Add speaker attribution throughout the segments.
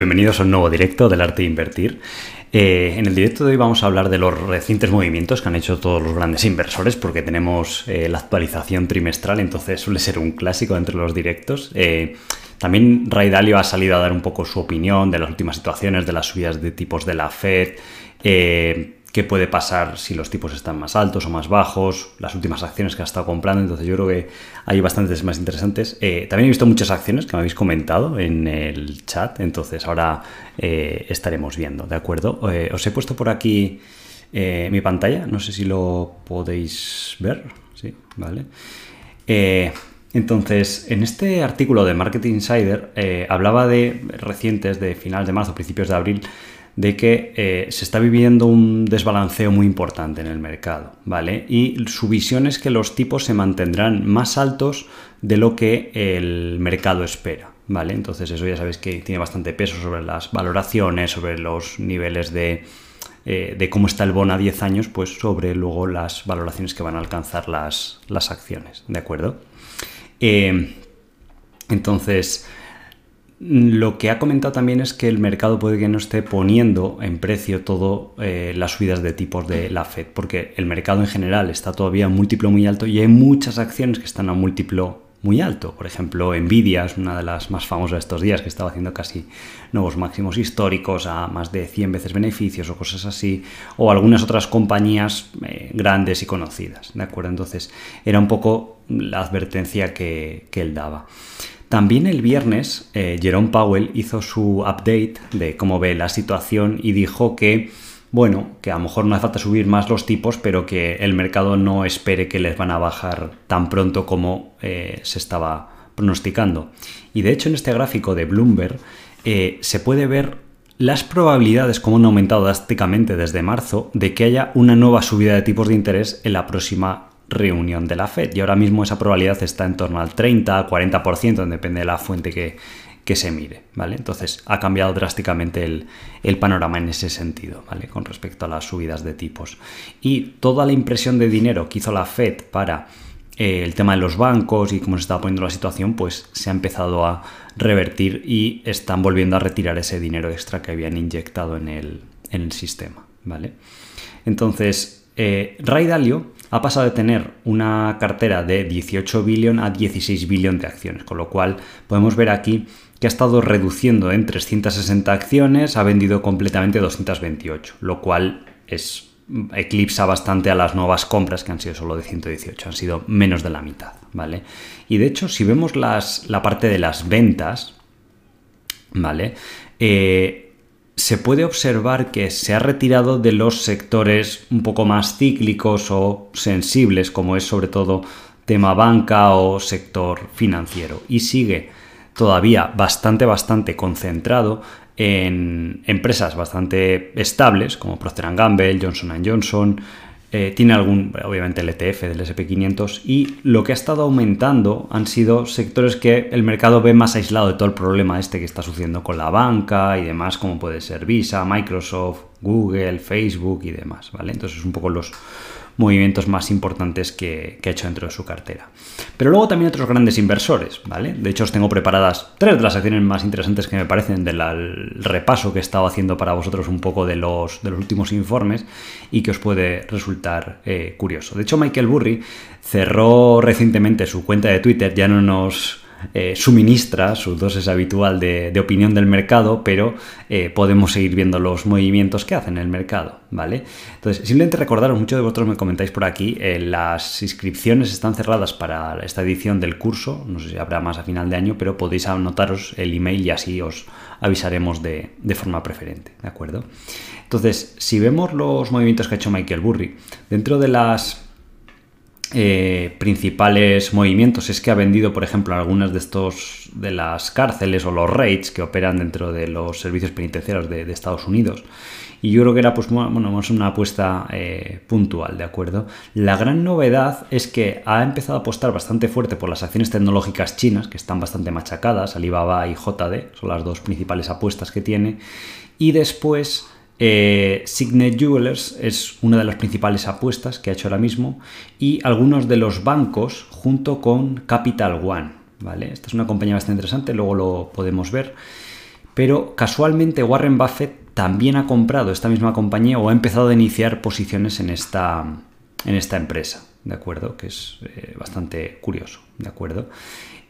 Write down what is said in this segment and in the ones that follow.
Speaker 1: Bienvenidos a un nuevo directo del arte de invertir. Eh, en el directo de hoy vamos a hablar de los recientes movimientos que han hecho todos los grandes inversores porque tenemos eh, la actualización trimestral, entonces suele ser un clásico entre los directos. Eh, también Ray Dalio ha salido a dar un poco su opinión de las últimas situaciones, de las subidas de tipos de la Fed qué puede pasar si los tipos están más altos o más bajos, las últimas acciones que ha estado comprando, entonces yo creo que hay bastantes más interesantes. Eh, también he visto muchas acciones que me habéis comentado en el chat, entonces ahora eh, estaremos viendo, ¿de acuerdo? Eh, os he puesto por aquí mi pantalla, no sé si lo podéis ver, sí, vale. Entonces, en este artículo de Marketing Insider hablaba de recientes, de finales de marzo, principios de abril, de que eh, se está viviendo un desbalanceo muy importante en el mercado, ¿vale? Y su visión es que los tipos se mantendrán más altos de lo que el mercado espera, ¿vale? Entonces eso ya sabéis que tiene bastante peso sobre las valoraciones, sobre los niveles de, eh, cómo está el bono a 10 años, pues sobre luego las valoraciones que van a alcanzar las, las acciones, ¿de acuerdo? Eh, entonces, lo que ha comentado también es que el mercado puede que no esté poniendo en precio todo eh, las subidas de tipos de la Fed, porque el mercado en general está todavía a múltiplo muy alto y hay muchas acciones que están a múltiplo muy alto. Por ejemplo, Nvidia es una de las más famosas de estos días que estaba haciendo casi nuevos máximos históricos a más de 100 veces beneficios o cosas así, o algunas otras compañías eh, grandes y conocidas. ¿De acuerdo? Entonces, era un poco la advertencia que él daba. También el viernes eh, Jerome Powell hizo su update de cómo ve la situación y dijo que, bueno, que a lo mejor no hace falta subir más los tipos, pero que el mercado no espere que les van a bajar tan pronto como eh, se estaba pronosticando. Y de hecho en este gráfico de Bloomberg eh, se puede ver las probabilidades, como han aumentado drásticamente desde marzo, de que haya una nueva subida de tipos de interés en la próxima reunión de la Fed. Y ahora mismo esa probabilidad está en torno al 30, 40%, depende de la fuente que, se mire, ¿vale? Entonces ha cambiado drásticamente el, panorama en ese sentido, ¿vale? Con respecto a las subidas de tipos. Y toda la impresión de dinero que hizo la Fed para eh, el tema de los bancos y cómo se estaba poniendo la situación, pues se ha empezado a revertir y están volviendo a retirar ese dinero extra que habían inyectado en el, en el sistema, ¿vale? Entonces, eh, Ray Dalio ha pasado de tener una cartera de 18 billón a 16 billón de acciones, con lo cual podemos ver aquí que ha estado reduciendo en 360 acciones, ha vendido completamente 228, lo cual eclipsa bastante a las nuevas compras que han sido solo de 118, han sido menos de la mitad, ¿vale? Y de hecho, si vemos las, la parte de las ventas, ¿vale? Eh, se puede observar que se ha retirado de los sectores un poco más cíclicos o sensibles, como es sobre todo tema banca o sector financiero, y sigue todavía bastante, bastante concentrado en empresas bastante estables como Procter Gamble, Johnson Johnson, eh, tiene algún, obviamente, el ETF del SP500 y lo que ha estado aumentando han sido sectores que el mercado ve más aislado de todo el problema este que está sucediendo con la banca y demás, como puede ser Visa, Microsoft, Google, Facebook y demás, ¿vale? Entonces, un poco los, movimientos más importantes que, ha hecho dentro de su cartera. Pero luego también otros grandes inversores, ¿vale? De hecho, os tengo preparadas tres de las acciones más interesantes que me parecen del repaso que he estado haciendo para vosotros un poco de los, últimos informes y que os puede resultar eh, curioso. De hecho, Michael Burry cerró recientemente su cuenta de Twitter, ya no nos eh, suministra su dosis habitual de, opinión del mercado, pero eh, podemos seguir viendo los movimientos que hacen el mercado, ¿vale? Entonces, simplemente recordaros, muchos de vosotros me comentáis por aquí, eh, las inscripciones están cerradas para esta edición del curso, no sé si habrá más a final de año, pero podéis anotaros el email y así os avisaremos de, de forma preferente, ¿de acuerdo? Entonces, si vemos los movimientos que ha hecho Michael Burry, dentro de las eh, principales movimientos es que ha vendido, por ejemplo, algunas de estos de las cárceles o los raids que operan dentro de los servicios penitenciarios de, Estados Unidos. Y yo creo que era pues bueno, más una apuesta eh, puntual, ¿de acuerdo? La gran novedad es que ha empezado a apostar bastante fuerte por las acciones tecnológicas chinas, que están bastante machacadas, Alibaba y JD, son las dos principales apuestas que tiene. Y después eh, Signet Jewelers es una de las principales apuestas que ha hecho ahora mismo y algunos de los bancos junto con Capital One. ¿vale? Esta es una compañía bastante interesante, luego lo podemos ver. pero casualmente Warren Buffett también ha comprado esta misma compañía o ha empezado a iniciar posiciones en esta, en esta empresa, ¿de acuerdo? Que es eh, bastante curioso, ¿de acuerdo?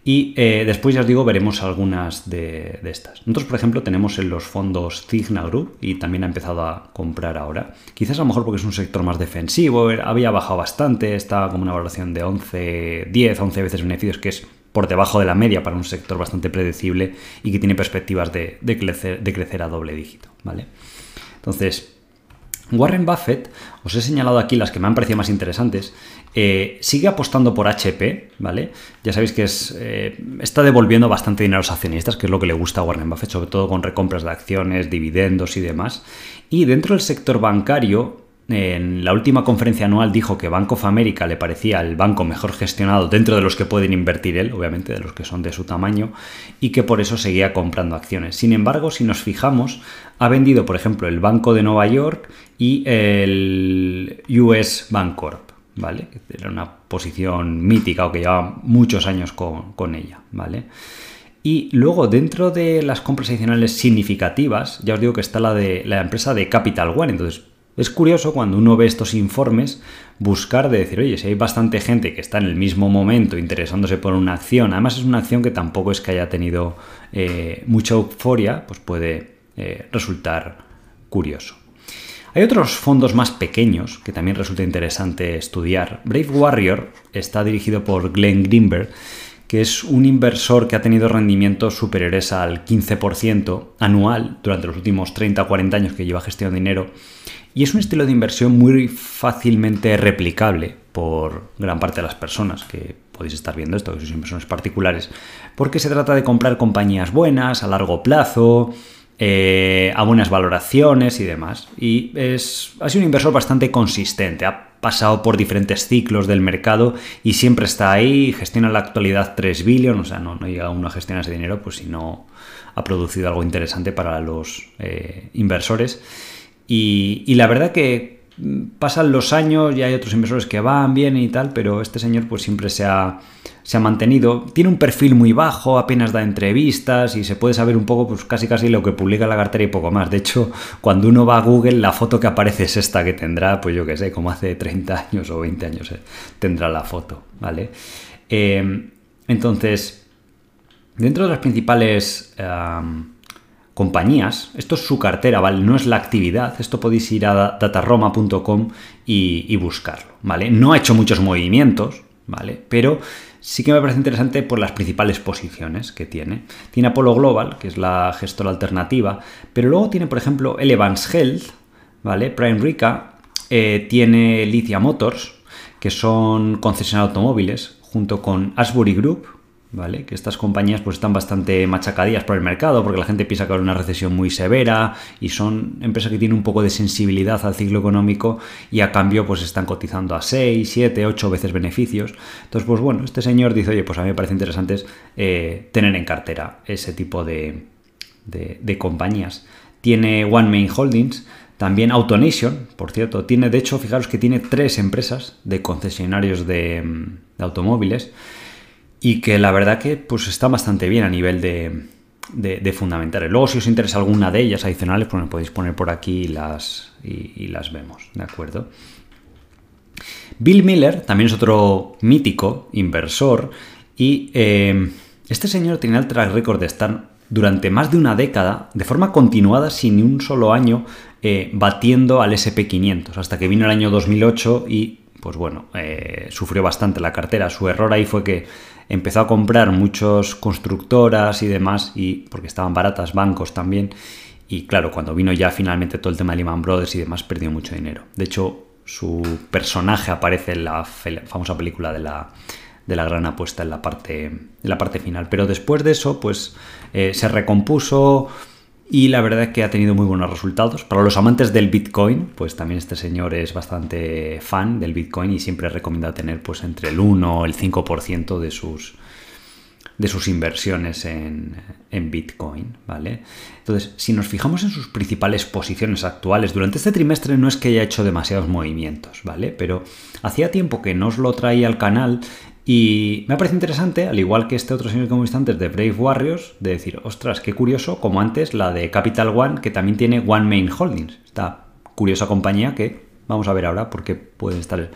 Speaker 1: Y eh, después ya os digo, veremos algunas de, estas. Nosotros, por ejemplo, tenemos en los fondos Cigna Group y también ha empezado a comprar ahora. Quizás a lo mejor porque es un sector más defensivo, había bajado bastante, estaba como una valoración de 11, 10, 11 veces beneficios, que es por debajo de la media para un sector bastante predecible y que tiene perspectivas de, de, crecer, de crecer a doble dígito. ¿vale? Entonces, Warren Buffett, os he señalado aquí las que me han parecido más interesantes, eh, sigue apostando por HP, ¿vale? Ya sabéis que es, eh, está devolviendo bastante dinero a los accionistas, que es lo que le gusta a Warren Buffett, sobre todo con recompras de acciones, dividendos y demás. Y dentro del sector bancario, en la última conferencia anual dijo que Bank of America le parecía el banco mejor gestionado dentro de los que pueden invertir él, obviamente de los que son de su tamaño, y que por eso seguía comprando acciones. Sin embargo, si nos fijamos, ha vendido, por ejemplo, el Banco de Nueva York y el US Bancorp, ¿vale? Era una posición mítica o que llevaba muchos años con, ella, ¿vale? Y luego, dentro de las compras adicionales significativas, ya os digo que está la de la empresa de Capital One. Entonces, es curioso cuando uno ve estos informes buscar de decir, oye, si hay bastante gente que está en el mismo momento interesándose por una acción, además es una acción que tampoco es que haya tenido eh, mucha euforia, pues puede eh, resultar curioso. Hay otros fondos más pequeños que también resulta interesante estudiar. Brave Warrior está dirigido por Glenn Greenberg, que es un inversor que ha tenido rendimientos superiores al 15% anual durante los últimos 30 o 40 años que lleva gestión de dinero y es un estilo de inversión muy fácilmente replicable por gran parte de las personas que podéis estar viendo esto, que sois inversores particulares, porque se trata de comprar compañías buenas, a largo plazo, eh, a buenas valoraciones y demás. Y es, ha sido un inversor bastante consistente, ha pasado por diferentes ciclos del mercado y siempre está ahí, gestiona en la actualidad 3 billones, o sea, no, no llega uno a gestionar ese dinero, pues si no ha producido algo interesante para los eh, inversores. Y, la verdad que pasan los años y hay otros inversores que van bien y tal, pero este señor pues siempre se ha, se ha mantenido. Tiene un perfil muy bajo, apenas da entrevistas y se puede saber un poco pues casi casi lo que publica la cartera y poco más. De hecho, cuando uno va a Google, la foto que aparece es esta que tendrá, pues yo qué sé, como hace 30 años o 20 años eh, tendrá la foto, ¿vale? Eh, entonces, dentro de las principales compañías, esto es su cartera, ¿vale? No es la actividad, esto podéis ir a dataroma.com y, buscarlo, ¿vale? No ha hecho muchos movimientos, ¿vale? Pero sí que me parece interesante por las principales posiciones que tiene. Tiene Apollo Global, que es la gestora alternativa, pero luego tiene, por ejemplo, Elevance Health, ¿vale? Prime Rica, eh, tiene Lithia Motors, que son concesionarios automóviles, junto con Ashbury Group, ¿vale? Que estas compañías pues están bastante machacadillas por el mercado porque la gente piensa que haber una recesión muy severa y son empresas que tienen un poco de sensibilidad al ciclo económico y a cambio pues están cotizando a 6, 7, 8 veces beneficios. Entonces, pues bueno, este señor dice, oye, pues a mí me parece interesante eh, tener en cartera ese tipo de, compañías. Tiene One Main Holdings, también AutoNation, por cierto, tiene, de hecho, fijaros que tiene tres empresas de concesionarios de, de automóviles y que la verdad que pues está bastante bien a nivel de, de, fundamentales. Luego, si os interesa alguna de ellas adicionales, pues me podéis poner por aquí y las, y, las vemos, ¿de acuerdo? Bill Miller también es otro mítico inversor y eh, este señor tiene el track record de estar durante más de una década de forma continuada sin un solo año eh, batiendo al SP500 hasta que vino el año 2008 y pues bueno, eh, sufrió bastante la cartera. Su error ahí fue que empezó a comprar muchos constructoras y demás, y porque estaban baratas, bancos también. Y claro, cuando vino ya finalmente todo el tema de Lehman Brothers y demás, perdió mucho dinero. De hecho, su personaje aparece en la famosa película de la, de la gran apuesta en la parte, en la parte final. Pero después de eso, pues eh, se recompuso y la verdad es que ha tenido muy buenos resultados. Para los amantes del Bitcoin, pues también este señor es bastante fan del Bitcoin y siempre recomienda tener pues entre el 1 o el 5% de sus, de sus inversiones en, en, Bitcoin, ¿vale? Entonces, si nos fijamos en sus principales posiciones actuales, durante este trimestre no es que haya hecho demasiados movimientos, ¿vale? Pero hacía tiempo que no os lo traía al canal Y me ha parecido interesante, al igual que este otro señor que hemos visto antes de Brave Warriors, de decir, ostras, qué curioso, como antes la de Capital One, que también tiene One Main Holdings. Esta curiosa compañía que vamos a ver ahora porque puede estar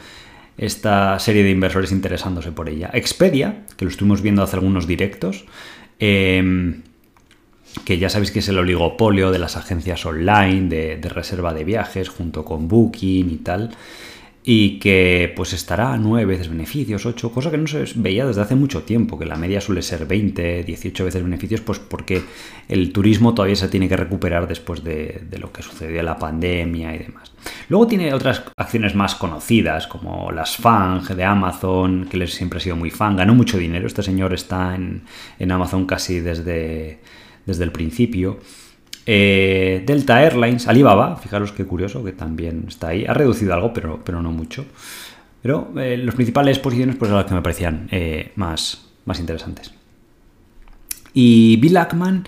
Speaker 1: esta serie de inversores interesándose por ella. Expedia, que lo estuvimos viendo hace algunos directos, em, que ya sabéis que es el oligopolio de las agencias online de reserva de viajes junto con Booking y tal y que pues estará a 9 veces beneficios, 8, cosa que no se veía desde hace mucho tiempo, que la media suele ser 20, 18 veces beneficios, pues porque el turismo todavía se tiene que recuperar después de, lo que sucedió en la pandemia y demás. Luego tiene otras acciones más conocidas, como las FANG de Amazon, que les siempre ha sido muy fan, ganó mucho dinero, este señor está en, en Amazon casi desde, desde el principio. Eh, Delta Airlines, Alibaba, fijaros qué curioso que también está ahí. Ha reducido algo, pero, pero no mucho. Pero eh, los principales posiciones pues, eran las que me parecían eh, más, más interesantes. Y Bill Ackman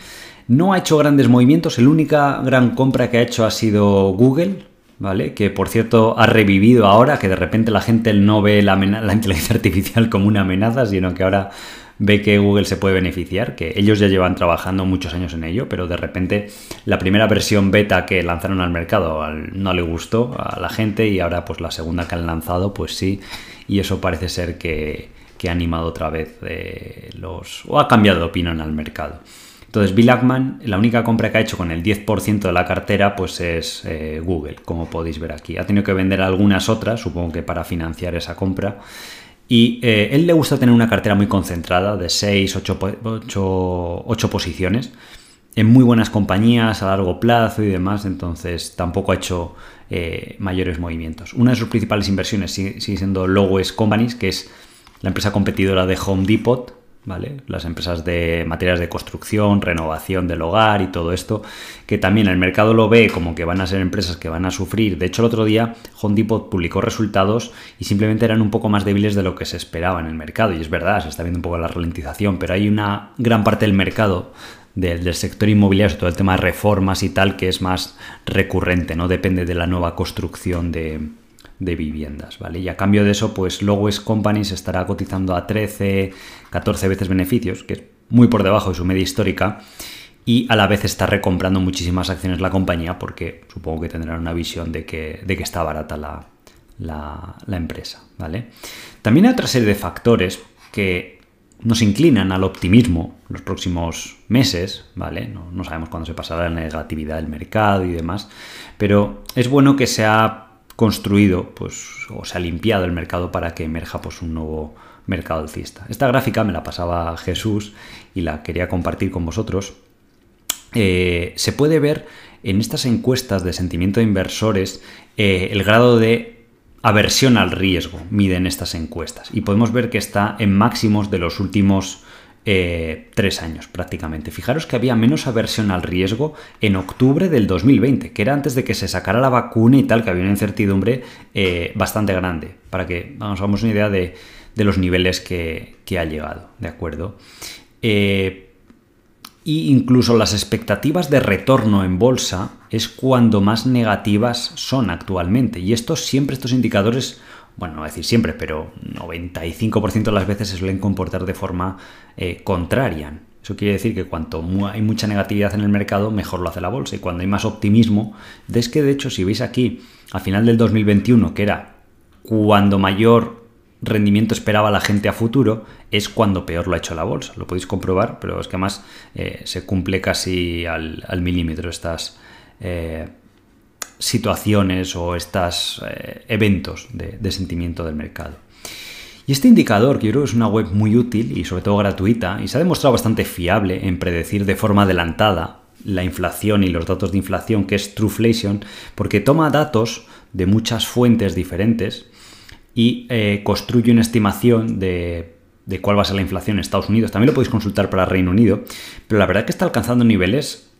Speaker 1: no ha hecho grandes movimientos. La única gran compra que ha hecho ha sido Google, ¿vale? Que por cierto ha revivido ahora, que de repente la gente no ve la, la inteligencia artificial como una amenaza, sino que ahora ve que Google se puede beneficiar, que ellos ya llevan trabajando muchos años en ello, pero de repente la primera versión beta que lanzaron al mercado no le gustó a la gente y ahora pues la segunda que han lanzado pues sí, y eso parece ser que, ha animado otra vez eh, los... o ha cambiado de opinión al mercado. Entonces, Bill Ackman, la única compra que ha hecho con el 10% de la cartera, pues es eh, Google, como podéis ver aquí. Ha tenido que vender algunas otras, supongo que para financiar esa compra. Y eh, él le gusta tener una cartera muy concentrada de 6, 8, posiciones en muy buenas compañías a largo plazo y demás, entonces tampoco ha hecho eh, mayores movimientos. Una de sus principales inversiones sigue, siendo Lowes Companies, que es la empresa competidora de Home Depot, las empresas de materiales de construcción, renovación del hogar y todo esto, que también el mercado lo ve como que van a ser empresas que van a sufrir. De hecho, el otro día Home publicó resultados y simplemente eran un poco más débiles de lo que se esperaba en el mercado. Y es verdad, se está viendo un poco la ralentización, pero hay una gran parte del mercado del, del, sector inmobiliario, todo el tema de reformas y tal, que es más recurrente, no depende de la nueva construcción de, de viviendas, ¿vale? Y a cambio de eso, pues Lowes Companies estará cotizando a 13, 14 veces beneficios, que es muy por debajo de su media histórica, y a la vez está recomprando muchísimas acciones la compañía porque supongo que tendrán una visión de que, de que está barata la, la, empresa, ¿vale? También hay otra serie de factores que nos inclinan al optimismo los próximos meses, ¿vale? No sabemos cuándo se pasará la negatividad del mercado y demás, pero es bueno que sea construido pues, o se ha limpiado el mercado para que emerja pues, un nuevo mercado alcista. Esta gráfica me la pasaba Jesús y la quería compartir con vosotros. Eh, se puede ver en estas encuestas de sentimiento de inversores eh, el grado de aversión al riesgo, miden estas encuestas. Y podemos ver que está en máximos de los últimos eh, tres años prácticamente. Fijaros que había menos aversión al riesgo en octubre del 2020, que era antes de que se sacara la vacuna y tal, que había una incertidumbre eh, bastante grande, para que nos hagamos una idea de, los niveles que, ha llegado, ¿de acuerdo? Eh, y incluso las expectativas de retorno en bolsa es cuando más negativas son actualmente. Y estos siempre, estos indicadores bueno, no voy a decir siempre, pero 95% de las veces se suelen comportar de forma eh, contraria. Eso quiere decir que cuanto hay mucha negatividad en el mercado, mejor lo hace la bolsa. Y cuando hay más optimismo, es que de hecho, si veis aquí, a final del 2021, que era cuando mayor rendimiento esperaba la gente a futuro, es cuando peor lo ha hecho la bolsa. Lo podéis comprobar, pero es que además eh, se cumple casi al, milímetro estas... Eh, situaciones o estos eh, eventos de, sentimiento del mercado. Y este indicador, que yo creo que es una web muy útil y sobre todo gratuita, y se ha demostrado bastante fiable en predecir de forma adelantada la inflación y los datos de inflación, que es Trueflation, porque toma datos de muchas fuentes diferentes y eh, construye una estimación de, de cuál va a ser la inflación en Estados Unidos. También lo podéis consultar para Reino Unido, pero la verdad es que está alcanzando niveles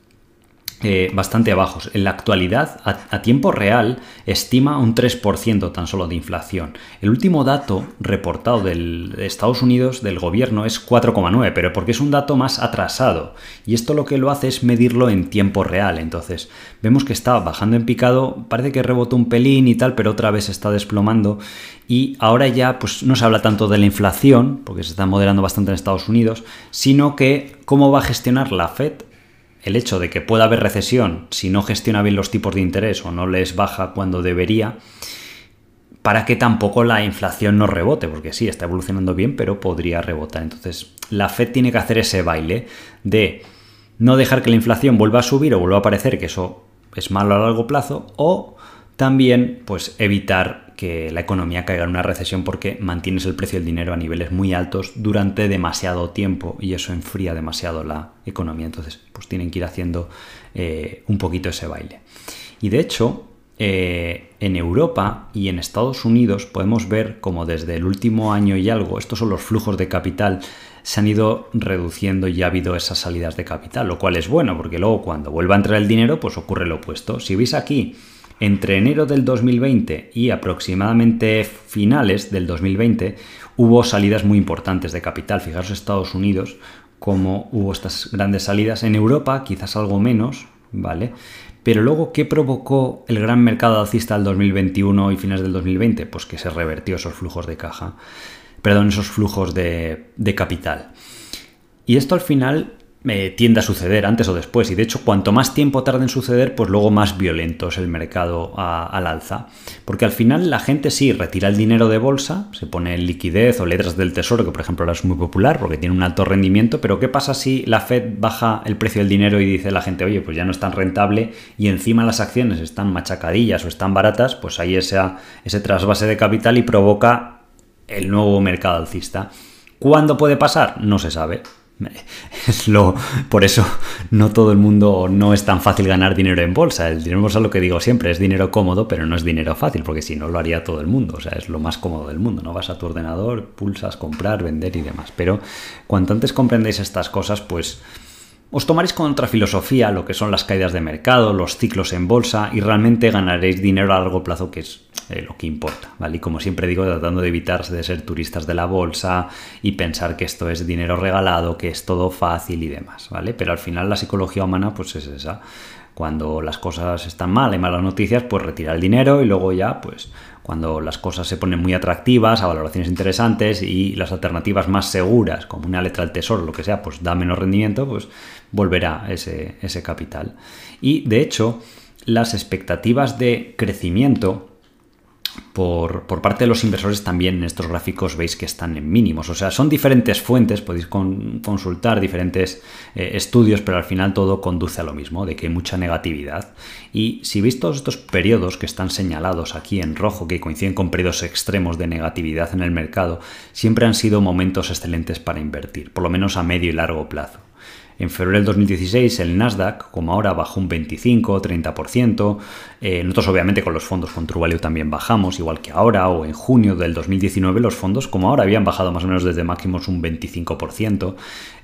Speaker 1: eh, bastante bajos. En la actualidad, a, tiempo real, estima un 3% tan solo de inflación. El último dato reportado del, de Estados Unidos del gobierno es 4,9, pero porque es un dato más atrasado. Y esto lo que lo hace es medirlo en tiempo real. Entonces, vemos que está bajando en picado, parece que rebotó un pelín y tal, pero otra vez está desplomando. Y ahora ya pues, no se habla tanto de la inflación, porque se está moderando bastante en Estados Unidos, sino que cómo va a gestionar la Fed el hecho de que pueda haber recesión si no gestiona bien los tipos de interés o no les baja cuando debería, para que tampoco la inflación no rebote, porque sí, está evolucionando bien, pero podría rebotar. Entonces, la Fed tiene que hacer ese baile de no dejar que la inflación vuelva a subir o vuelva a aparecer, que eso es malo a largo plazo, o también pues evitar que la economía caiga en una recesión porque mantienes el precio del dinero a niveles muy altos durante demasiado tiempo y eso enfría demasiado la economía. Entonces, pues tienen que ir haciendo eh, un poquito ese baile. Y de hecho, eh, en Europa y en Estados Unidos podemos ver como desde el último año y algo, estos son los flujos de capital, se han ido reduciendo y ha habido esas salidas de capital, lo cual es bueno porque luego cuando vuelva a entrar el dinero, pues ocurre lo opuesto. Si veis aquí, entre enero del 2020 y aproximadamente finales del 2020 hubo salidas muy importantes de capital. Fijaros Estados Unidos como hubo estas grandes salidas. En Europa quizás algo menos, ¿vale? Pero luego, ¿qué provocó el gran mercado alcista del 2021 y finales del 2020? Pues que se revertió esos flujos de caja, perdón, esos flujos de capital. Y esto al final tiende a suceder antes o después. Y de hecho, cuanto más tiempo tarde en suceder, pues luego más violento es el mercado al alza. Porque al final la gente sí retira el dinero de bolsa, se pone en liquidez o letras del tesoro, que por ejemplo ahora es muy popular porque tiene un alto rendimiento. Pero ¿qué pasa si la Fed baja el precio del dinero y dice la gente, oye, pues ya no es tan rentable y encima las acciones están machacadillas o están baratas? Pues esa, ese trasvase de capital y provoca el nuevo mercado alcista. ¿Cuándo puede pasar? No se sabe. Es lo, por eso no todo el mundo no es tan fácil ganar dinero en bolsa. El dinero en bolsa, lo que digo siempre, es dinero cómodo, pero no es dinero fácil, porque si no lo haría todo el mundo. O sea, es lo más cómodo del mundo. No vas a tu ordenador, pulsas comprar, vender y demás. Pero cuanto antes comprendéis estas cosas, pues os tomaréis con otra filosofía lo que son las caídas de mercado, los ciclos en bolsa y realmente ganaréis dinero a largo plazo, que es eh, lo que importa, ¿vale? Y como siempre digo, tratando de evitarse de ser turistas de la bolsa y pensar que esto es dinero regalado, que es todo fácil y demás, ¿vale? Pero al final la psicología humana pues es esa. Cuando las cosas están mal, hay malas noticias, pues retira el dinero y luego ya, pues cuando las cosas se ponen muy atractivas, a valoraciones interesantes y las alternativas más seguras, como una letra al tesoro, lo que sea, pues da menos rendimiento, pues volverá ese, ese capital. Y de hecho, las expectativas de crecimiento por, parte de los inversores también en estos gráficos veis que están en mínimos. O sea, son diferentes fuentes, podéis consultar diferentes eh, estudios, pero al final todo conduce a lo mismo, de que hay mucha negatividad. Y si veis todos estos periodos que están señalados aquí en rojo, que coinciden con periodos extremos de negatividad en el mercado, siempre han sido momentos excelentes para invertir, por lo menos a medio y largo plazo. En febrero del 2016 el Nasdaq, como ahora, bajó un 25 30%. Eh, nosotros obviamente con los fondos con True también bajamos, igual que ahora, o en junio del 2019 los fondos, como ahora, habían bajado más o menos desde máximos un 25%.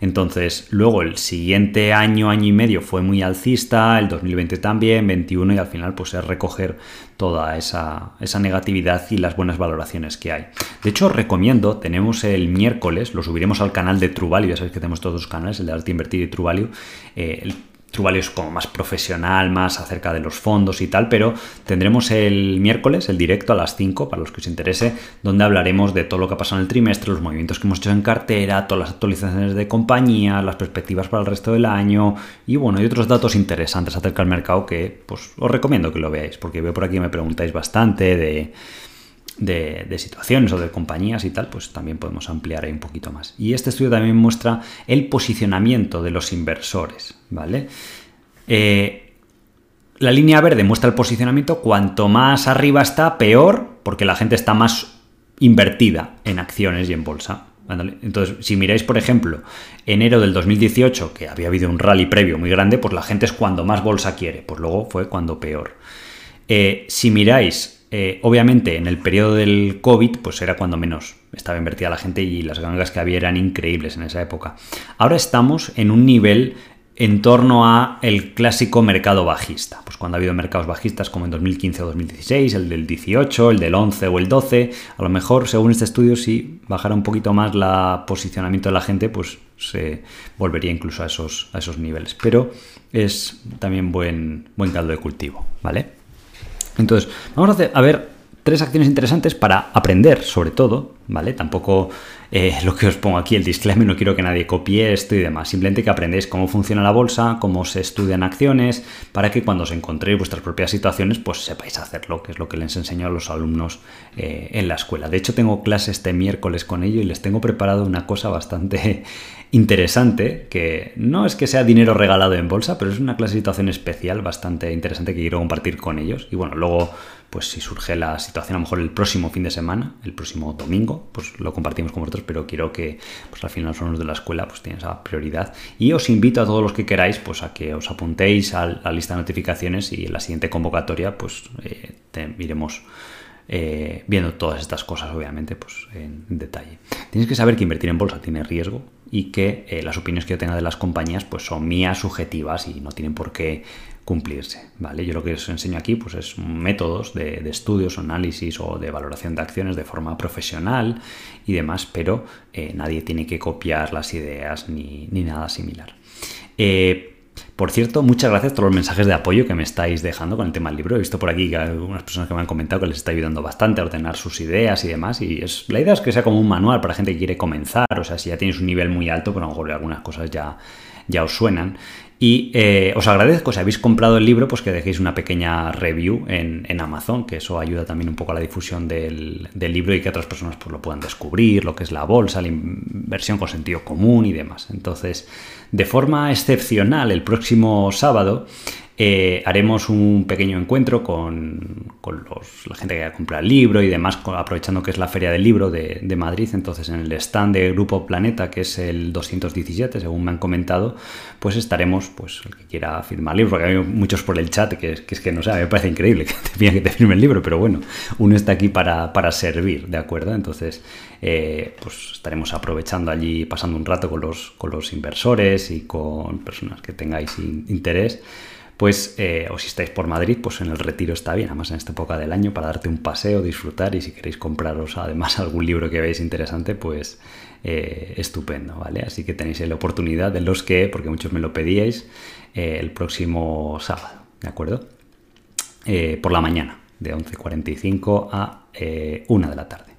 Speaker 1: Entonces, luego el siguiente año, año y medio fue muy alcista, el 2020 también, 21 y al final pues es recoger toda esa, negatividad y las buenas valoraciones que hay. De hecho, recomiendo, tenemos el miércoles, lo subiremos al canal de True ya sabéis que tenemos todos los canales, el de Arte Invertir y True el True es como más profesional, más acerca de los fondos y tal, pero tendremos el miércoles el directo a las 5 para los que os interese, donde hablaremos de todo lo que ha pasado en el trimestre, los movimientos que hemos hecho en cartera, todas las actualizaciones de compañía, las perspectivas para el resto del año y bueno, y otros datos interesantes acerca del mercado que pues os recomiendo que lo veáis, porque veo por aquí me preguntáis bastante de de, situaciones o de compañías y tal, pues también podemos ampliar ahí un poquito más. Y este estudio también muestra el posicionamiento de los inversores, ¿vale? Eh, la línea verde muestra el posicionamiento, cuanto más arriba está, peor, porque la gente está más invertida en acciones y en bolsa. Entonces, si miráis, por ejemplo, enero del 2018, que había habido un rally previo muy grande, pues la gente es cuando más bolsa quiere, pues luego fue cuando peor. Eh, si miráis eh, obviamente, en el periodo del COVID, pues era cuando menos estaba invertida la gente y las gangas que había eran increíbles en esa época. Ahora estamos en un nivel en torno a el clásico mercado bajista. Pues cuando ha habido mercados bajistas como en 2015 o 2016, el del 18, el del 11 o el 12, a lo mejor según este estudio si bajara un poquito más la posicionamiento de la gente, pues se volvería incluso a esos, a esos niveles. Pero es también buen, buen caldo de cultivo, ¿vale? Entonces, vamos a, a ver tres acciones interesantes para aprender, sobre todo, ¿vale? Tampoco eh, lo que os pongo aquí, el disclaimer, no quiero que nadie copie esto y demás. Simplemente que aprendéis cómo funciona la bolsa, cómo se estudian acciones, para que cuando os encontréis vuestras propias situaciones, pues sepáis hacerlo, que es lo que les enseño a los alumnos eh, en la escuela. De hecho, tengo clase este miércoles con ello y les tengo preparado una cosa bastante interesante, que no es que sea dinero regalado en bolsa, pero es una situación especial bastante interesante que quiero compartir con ellos. Y bueno, luego pues si surge la situación a lo mejor el próximo fin de semana, el próximo domingo, pues lo compartimos con vosotros, pero quiero que pues al final los de la escuela, pues tienen esa prioridad. Y os invito a todos los que queráis, pues a que os apuntéis a la lista de notificaciones y en la siguiente convocatoria, pues eh, iremos eh, viendo todas estas cosas, obviamente, pues en detalle. Tienes que saber que invertir en bolsa tiene riesgo y que eh, las opiniones que yo tenga de las compañías, pues son mías subjetivas y no tienen por qué cumplirse, ¿vale? Yo lo que os enseño aquí pues es métodos de, estudios, análisis o de valoración de acciones de forma profesional y demás, pero eh, nadie tiene que copiar las ideas ni, nada similar. Eh, por cierto, muchas gracias por los mensajes de apoyo que me estáis dejando con el tema del libro. He visto por aquí algunas personas que me han comentado que les está ayudando bastante a ordenar sus ideas y demás. Y es, la idea es que sea como un manual para gente que quiere comenzar. O sea, si ya tienes un nivel muy alto, pues a lo mejor algunas cosas ya, ya os suenan. Y eh, os agradezco, si habéis comprado el libro, pues que dejéis una pequeña review en, Amazon, que eso ayuda también un poco a la difusión del, libro y que otras personas pues, lo puedan descubrir, lo que es la bolsa, la inversión con sentido común y demás. Entonces, de forma excepcional, el próximo sábado eh, haremos un pequeño encuentro con, la gente que va a comprar el libro y demás, aprovechando que es la Feria del Libro de, Madrid. Entonces, en el stand de Grupo Planeta, que es el 217, según me han comentado, pues estaremos, pues el que quiera firmar el libro, porque hay muchos por el chat que, es que no sé, me parece increíble que te pidan que te firme el libro, pero bueno, uno está aquí para, servir, ¿de acuerdo? Entonces, eh, pues estaremos aprovechando allí, pasando un rato con los, con los inversores y con personas que tengáis interés pues eh, o si estáis por Madrid, pues en el retiro está bien, además en esta época del año para darte un paseo, disfrutar y si queréis compraros además algún libro que veáis interesante, pues eh, estupendo, ¿vale? Así que tenéis la oportunidad de los que, porque muchos me lo pedíais, eh, el próximo sábado, ¿de acuerdo? por la mañana, de 11.45 a 1 de la tarde.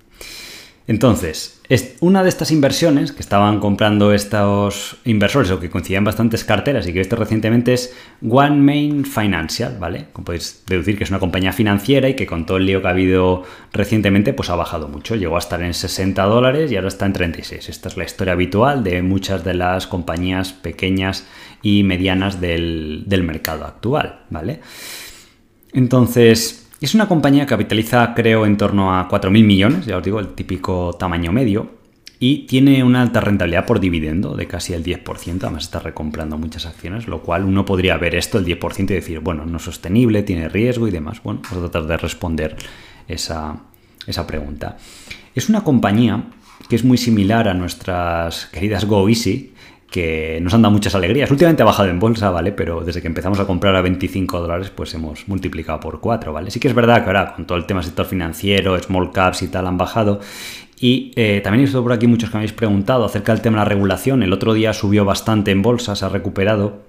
Speaker 1: Entonces, una de estas inversiones que estaban comprando estos inversores o que coincidían bastantes carteras y que he visto recientemente es One Main Financial, ¿vale? Como podéis deducir que es una compañía financiera y que con todo el lío que ha habido recientemente pues ha bajado mucho. Llegó a estar en 60 dólares y ahora está en 36. Esta es la historia habitual de muchas de las compañías pequeñas y medianas del, del mercado actual, ¿vale? Entonces, es una compañía que capitaliza, creo, en torno a 4.000 millones, ya os digo, el típico tamaño medio, y tiene una alta rentabilidad por dividendo de casi el 10%, además está recomprando muchas acciones, lo cual uno podría ver esto, el 10%, y decir, bueno, no es sostenible, tiene riesgo y demás. Bueno, vamos a tratar de responder esa, esa pregunta. Es una compañía que es muy similar a nuestras queridas GoEasy, que nos han dado muchas alegrías. Últimamente ha bajado en bolsa, ¿vale? Pero desde que empezamos a comprar a 25 dólares, pues hemos multiplicado por 4, ¿vale? Sí que es verdad que ahora con todo el tema sector financiero, small caps y tal han bajado. Y eh, también he visto por aquí muchos que me habéis preguntado acerca del tema de la regulación. El otro día subió bastante en bolsa, se ha recuperado,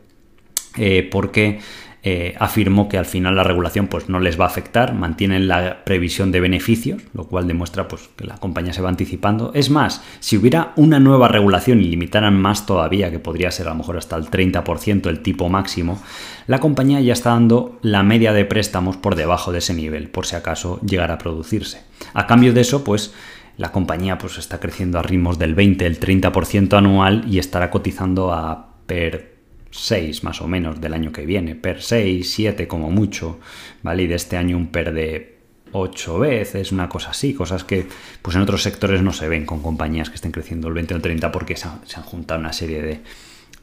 Speaker 1: eh, porque eh, afirmó que al final la regulación pues, no les va a afectar, mantienen la previsión de beneficios, lo cual demuestra pues, que la compañía se va anticipando. Es más, si hubiera una nueva regulación y limitaran más todavía, que podría ser a lo mejor hasta el 30% el tipo máximo, la compañía ya está dando la media de préstamos por debajo de ese nivel, por si acaso llegara a producirse. A cambio de eso, pues la compañía pues, está creciendo a ritmos del 20, el 30% anual y estará cotizando a per 6 más o menos del año que viene, per 6, 7 como mucho, ¿vale? Y de este año un per de 8 veces, una cosa así, cosas que pues en otros sectores no se ven con compañías que estén creciendo el 20 o el 30 porque se han, juntado una serie de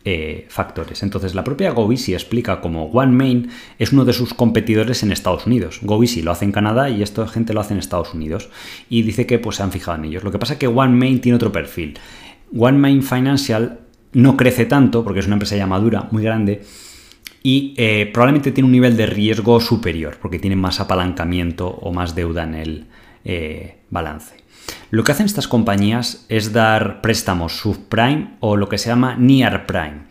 Speaker 1: eh, factores. Entonces la propia GoVisi explica como OneMain es uno de sus competidores en Estados Unidos. GoVisi lo hace en Canadá y esta gente lo hace en Estados Unidos y dice que pues se han fijado en ellos. Lo que pasa es que OneMain tiene otro perfil. OneMain Financial no crece tanto porque es una empresa ya madura, muy grande, y eh, probablemente tiene un nivel de riesgo superior porque tiene más apalancamiento o más deuda en el eh, balance. Lo que hacen estas compañías es dar préstamos subprime o lo que se llama near prime.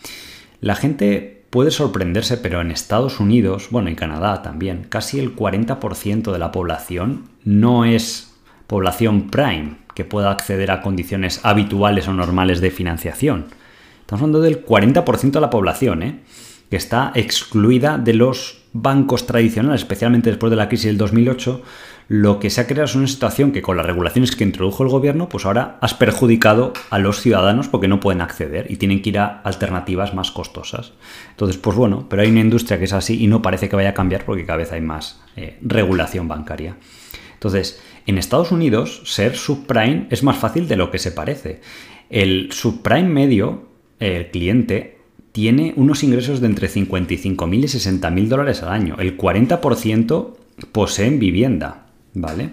Speaker 1: La gente puede sorprenderse, pero en Estados Unidos, bueno, y Canadá también, casi el 40% de la población no es población prime que pueda acceder a condiciones habituales o normales de financiación. Estamos hablando del 40% de la población, ¿eh? que está excluida de los bancos tradicionales, especialmente después de la crisis del 2008, lo que se ha creado es una situación que con las regulaciones que introdujo el gobierno, pues ahora has perjudicado a los ciudadanos porque no pueden acceder y tienen que ir a alternativas más costosas. Entonces, pues bueno, pero hay una industria que es así y no parece que vaya a cambiar porque cada vez hay más eh, regulación bancaria. Entonces, en Estados Unidos, ser subprime es más fácil de lo que se parece. El subprime medio, el cliente, tiene unos ingresos de entre 55.000 y 60.000 dólares al año. El 40% poseen vivienda. ¿vale?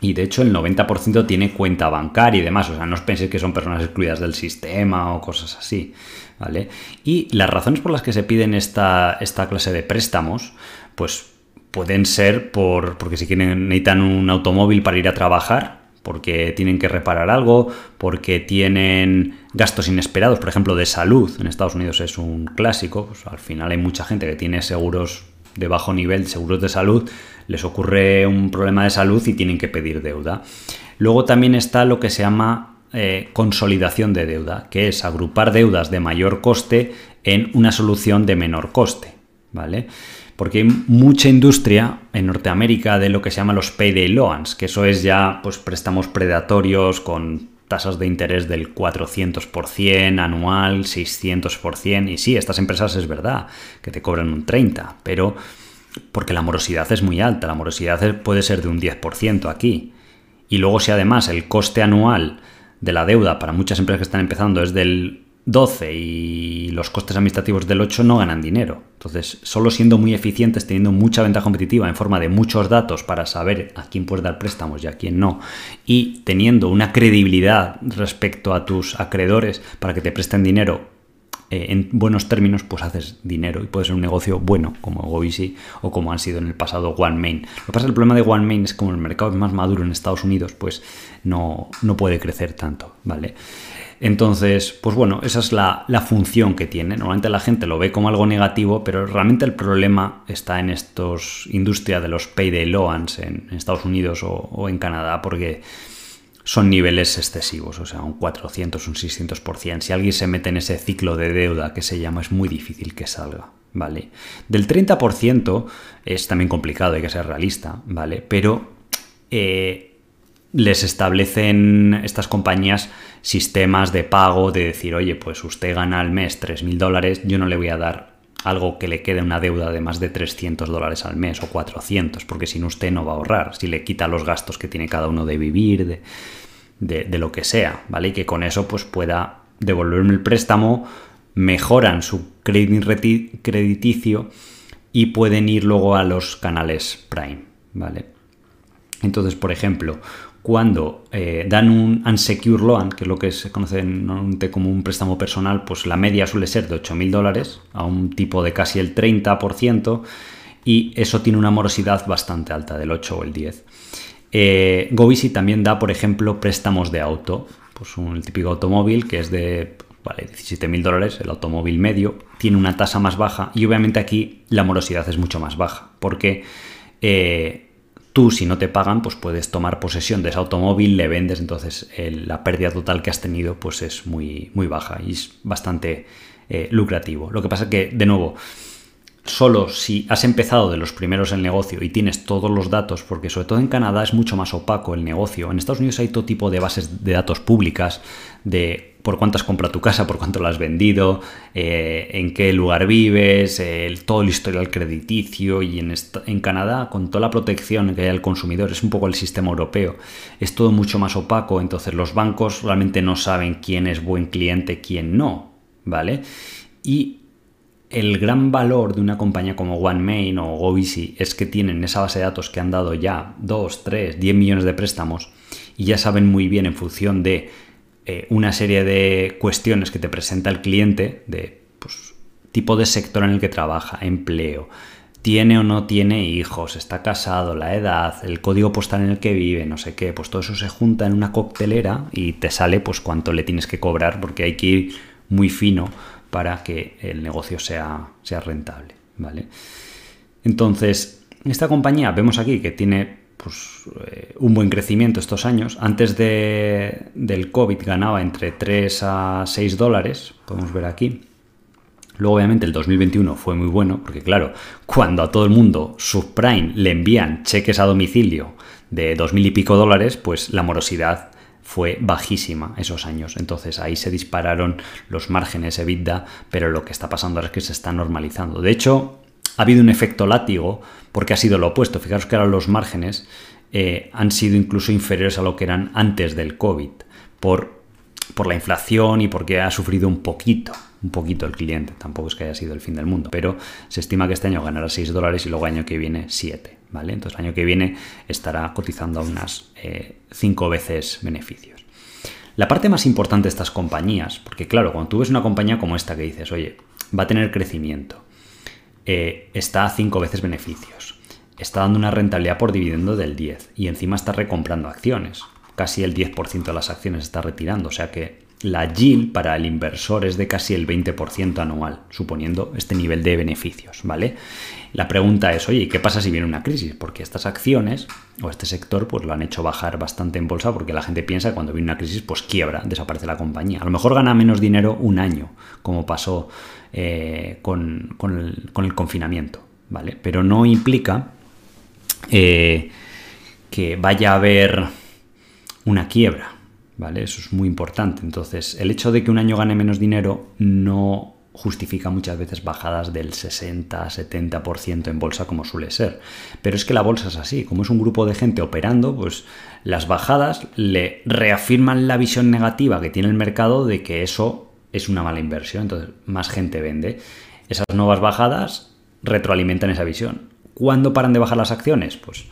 Speaker 1: Y de hecho el 90% tiene cuenta bancaria y demás, o sea, no os penséis que son personas excluidas del sistema o cosas así, ¿vale? Y las razones por las que se piden esta, esta clase de préstamos, pues pueden ser por, porque si quieren, necesitan un automóvil para ir a trabajar, porque tienen que reparar algo, porque tienen gastos inesperados, por ejemplo, de salud. En Estados Unidos es un clásico, pues al final hay mucha gente que tiene seguros de bajo nivel, seguros de salud, les ocurre un problema de salud y tienen que pedir deuda. Luego también está lo que se llama eh, consolidación de deuda, que es agrupar deudas de mayor coste en una solución de menor coste, ¿vale? Porque hay mucha industria en Norteamérica de lo que se llama los payday loans, que eso es ya pues préstamos predatorios con tasas de interés del 400% anual, 600%, y sí, estas empresas es verdad que te cobran un 30%, pero porque la morosidad es muy alta, la morosidad puede ser de un 10% aquí. Y luego si además el coste anual de la deuda para muchas empresas que están empezando es del 12 y los costes administrativos del 8 no ganan dinero. Entonces, solo siendo muy eficientes, teniendo mucha ventaja competitiva en forma de muchos datos para saber a quién puedes dar préstamos y a quién no, y teniendo una credibilidad respecto a tus acreedores para que te presten dinero eh, en buenos términos, pues haces dinero y puede ser un negocio bueno, como GoEasy o como han sido en el pasado OneMain. Lo que pasa es que el problema de OneMain es como el mercado es más maduro en Estados Unidos, pues no, no puede crecer tanto, ¿vale? Entonces, pues bueno, esa es la, función que tiene. Normalmente la gente lo ve como algo negativo, pero realmente el problema está en estos industria de los payday loans en, Estados Unidos o, en Canadá, porque son niveles excesivos, o sea, un 400, un 600%. Si alguien se mete en ese ciclo de deuda que se llama, es muy difícil que salga, ¿vale? Del 30% es también complicado, hay que ser realista, ¿vale? Pero eh, les establecen estas compañías sistemas de pago de decir, oye, pues usted gana al mes 3.000 dólares, yo no le voy a dar algo que le quede una deuda de más de 300 dólares al mes o 400, porque sin usted no va a ahorrar, si le quita los gastos que tiene cada uno de vivir, de, de, lo que sea, ¿vale? Y que con eso pues pueda devolverme el préstamo, mejoran su crediticio y pueden ir luego a los canales Prime, ¿vale? Entonces, por ejemplo, cuando eh, dan un unsecure loan, que es lo que se conoce normalmente como un préstamo personal, pues la media suele ser de 8.000 dólares, a un tipo de casi el 30%, y eso tiene una morosidad bastante alta, del 8 o el 10. Eh, GoEasy también da, por ejemplo, préstamos de auto, pues un típico automóvil que es de vale, 17.000 dólares, el automóvil medio, tiene una tasa más baja y obviamente aquí la morosidad es mucho más baja, porque... Eh, Tú, si no te pagan, pues puedes tomar posesión de ese automóvil, le vendes, entonces la pérdida total que has tenido pues es muy, muy baja y es bastante eh, lucrativo. Lo que pasa es que, de nuevo, solo si has empezado de los primeros el negocio y tienes todos los datos, porque sobre todo en Canadá es mucho más opaco el negocio. En Estados Unidos hay todo tipo de bases de datos públicas de por cuánto has comprado tu casa, por cuánto la has vendido, eh, en qué lugar vives, todo el historial crediticio y en, en Canadá con toda la protección que hay al consumidor, es un poco el sistema europeo, es todo mucho más opaco, entonces los bancos realmente no saben quién es buen cliente, quién no, ¿vale? Y el gran valor de una compañía como OneMain o GoEasy es que tienen esa base de datos que han dado ya 2, 3, 10 millones de préstamos y ya saben muy bien en función de eh, una serie de cuestiones que te presenta el cliente de pues, tipo de sector en el que trabaja, empleo, tiene o no tiene hijos, está casado, la edad, el código postal en el que vive, no sé qué, pues todo eso se junta en una coctelera y te sale pues cuánto le tienes que cobrar porque hay que ir muy fino para que el negocio sea, sea rentable, ¿vale? Entonces, esta compañía vemos aquí que tiene pues, eh, un buen crecimiento estos años. Antes de, del COVID ganaba entre 3 a 6 dólares, podemos ver aquí. Luego, obviamente, el 2021 fue muy bueno, porque claro, cuando a todo el mundo subprime le envían cheques a domicilio de 2.000 y pico dólares, pues la morosidad fue bajísima esos años. Entonces ahí se dispararon los márgenes EBITDA, pero lo que está pasando ahora es que se está normalizando. De hecho, ha habido un efecto látigo porque ha sido lo opuesto. Fijaros que ahora los márgenes eh, han sido incluso inferiores a lo que eran antes del COVID por, por la inflación y porque ha sufrido un poquito un poquito el cliente, tampoco es que haya sido el fin del mundo, pero se estima que este año ganará 6 dólares y luego año que viene 7, ¿vale? Entonces el año que viene estará cotizando a unas 5 eh, veces beneficios. La parte más importante de estas compañías, porque claro, cuando tú ves una compañía como esta que dices, oye, va a tener crecimiento, eh, está a 5 veces beneficios, está dando una rentabilidad por dividendo del 10 y encima está recomprando acciones, casi el 10% de las acciones está retirando, o sea que la yield para el inversor es de casi el 20% anual, suponiendo este nivel de beneficios, ¿vale? La pregunta es, oye, ¿qué pasa si viene una crisis? Porque estas acciones o este sector pues lo han hecho bajar bastante en bolsa porque la gente piensa que cuando viene una crisis pues quiebra, desaparece la compañía. A lo mejor gana menos dinero un año, como pasó eh, con, el, confinamiento, ¿vale? Pero no implica eh, que vaya a haber una quiebra, ¿vale? Eso es muy importante. Entonces, el hecho de que un año gane menos dinero no justifica muchas veces bajadas del 60-70% en bolsa como suele ser. Pero es que la bolsa es así, como es un grupo de gente operando, pues las bajadas le reafirman la visión negativa que tiene el mercado de que eso es una mala inversión, entonces más gente vende. Esas nuevas bajadas retroalimentan esa visión. ¿Cuándo paran de bajar las acciones? Pues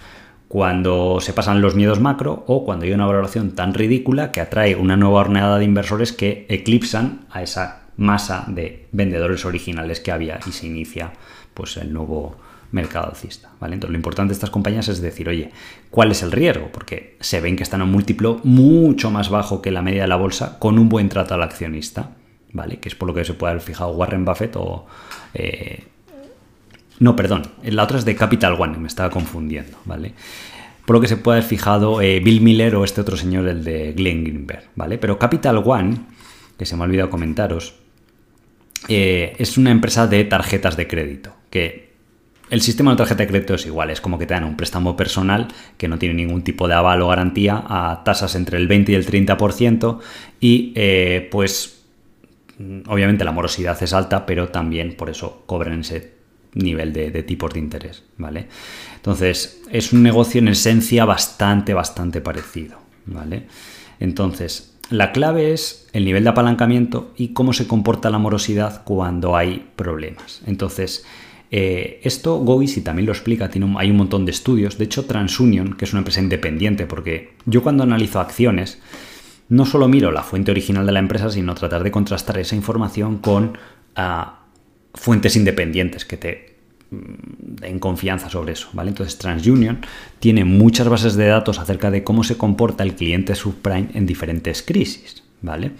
Speaker 1: cuando se pasan los miedos macro o cuando hay una valoración tan ridícula que atrae una nueva horneada de inversores que eclipsan a esa masa de vendedores originales que había y se inicia pues el nuevo mercado alcista. ¿vale? Entonces lo importante de estas compañías es decir, oye, ¿cuál es el riesgo? Porque se ven que están a un múltiplo mucho más bajo que la media de la bolsa con un buen trato al accionista, ¿vale? Que es por lo que se puede haber fijado Warren Buffett o eh, no, perdón, la otra es de Capital One, me estaba confundiendo, ¿vale? Por lo que se puede haber fijado eh, Bill Miller o este otro señor, el de Glenn Greenberg, ¿vale? Pero Capital One, que se me ha olvidado comentaros, eh, es una empresa de tarjetas de crédito, que el sistema de tarjeta de crédito es igual, es como que te dan un préstamo personal que no tiene ningún tipo de aval o garantía a tasas entre el 20 y el 30% y pues obviamente la morosidad es alta, pero también por eso cobran ese nivel de, tipos de interés, ¿vale? Entonces, es un negocio en esencia bastante, bastante parecido, ¿vale? Entonces, la clave es el nivel de apalancamiento y cómo se comporta la morosidad cuando hay problemas. Entonces, eh, esto Gois, y también lo explica, tiene hay un montón de estudios. De hecho, TransUnion, que es una empresa independiente, porque yo cuando analizo acciones, no solo miro la fuente original de la empresa, sino tratar de contrastar esa información con ah, fuentes independientes que te mm, den confianza sobre eso, ¿vale? Entonces TransUnion tiene muchas bases de datos acerca de cómo se comporta el cliente subprime en diferentes crisis, ¿vale?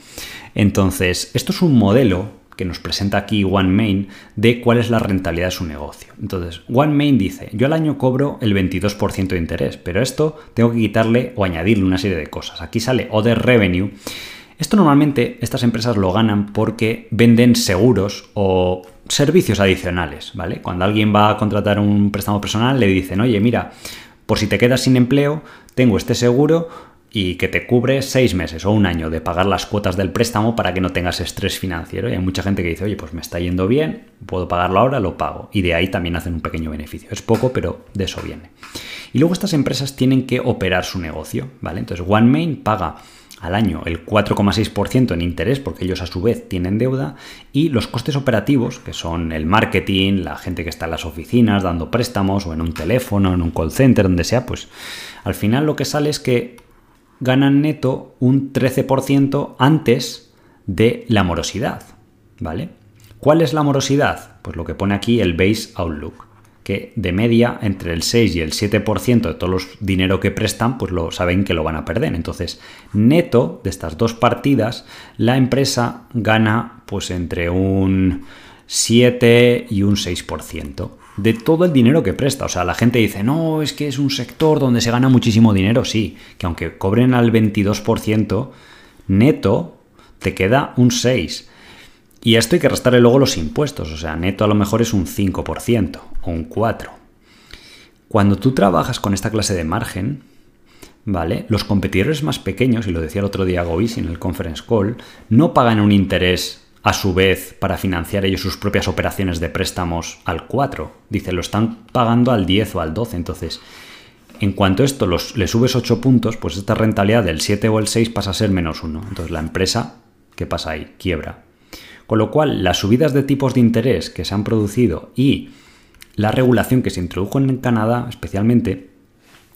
Speaker 1: Entonces, esto es un modelo que nos presenta aquí OneMain de cuál es la rentabilidad de su negocio. Entonces, OneMain dice, yo al año cobro el 22% de interés, pero esto tengo que quitarle o añadirle una serie de cosas. Aquí sale Other Revenue. Esto normalmente estas empresas lo ganan porque venden seguros o servicios adicionales, ¿vale? Cuando alguien va a contratar un préstamo personal, le dicen, oye, mira, por si te quedas sin empleo, tengo este seguro y que te cubre seis meses o un año de pagar las cuotas del préstamo para que no tengas estrés financiero. Y hay mucha gente que dice, oye, pues me está yendo bien, puedo pagarlo ahora, lo pago. Y de ahí también hacen un pequeño beneficio. Es poco, pero de eso viene. Y luego estas empresas tienen que operar su negocio, ¿vale? Entonces OneMain paga al año el 4,6% en interés, porque ellos a su vez tienen deuda, y los costes operativos, que son el marketing, la gente que está en las oficinas dando préstamos o en un teléfono, en un call center, donde sea, pues al final lo que sale es que ganan neto un 13% antes de la morosidad, ¿vale? ¿Cuál es la morosidad? Pues lo que pone aquí el base outlook, que de media entre el 6 y el 7% de todos los dinero que prestan, pues lo saben que lo van a perder. Entonces, neto de estas dos partidas, la empresa gana pues entre un 7 y un 6% de todo el dinero que presta. O sea, la gente dice, no, es que es un sector donde se gana muchísimo dinero. Sí, que aunque cobren al 22%, neto te queda un 6%. Y a esto hay que restarle luego los impuestos. O sea, neto a lo mejor es un 5% o un 4%. Cuando tú trabajas con esta clase de margen, ¿vale? Los competidores más pequeños, y lo decía el otro día Gois en el conference call, no pagan un interés a su vez para financiar ellos sus propias operaciones de préstamos al 4. Dice, lo están pagando al 10 o al 12. Entonces, en cuanto a esto los, le subes 8 puntos, pues esta rentabilidad del 7 o el 6 pasa a ser menos 1. Entonces la empresa, ¿qué pasa ahí? Quiebra. Con lo cual, las subidas de tipos de interés que se han producido y la regulación que se introdujo en Canadá especialmente,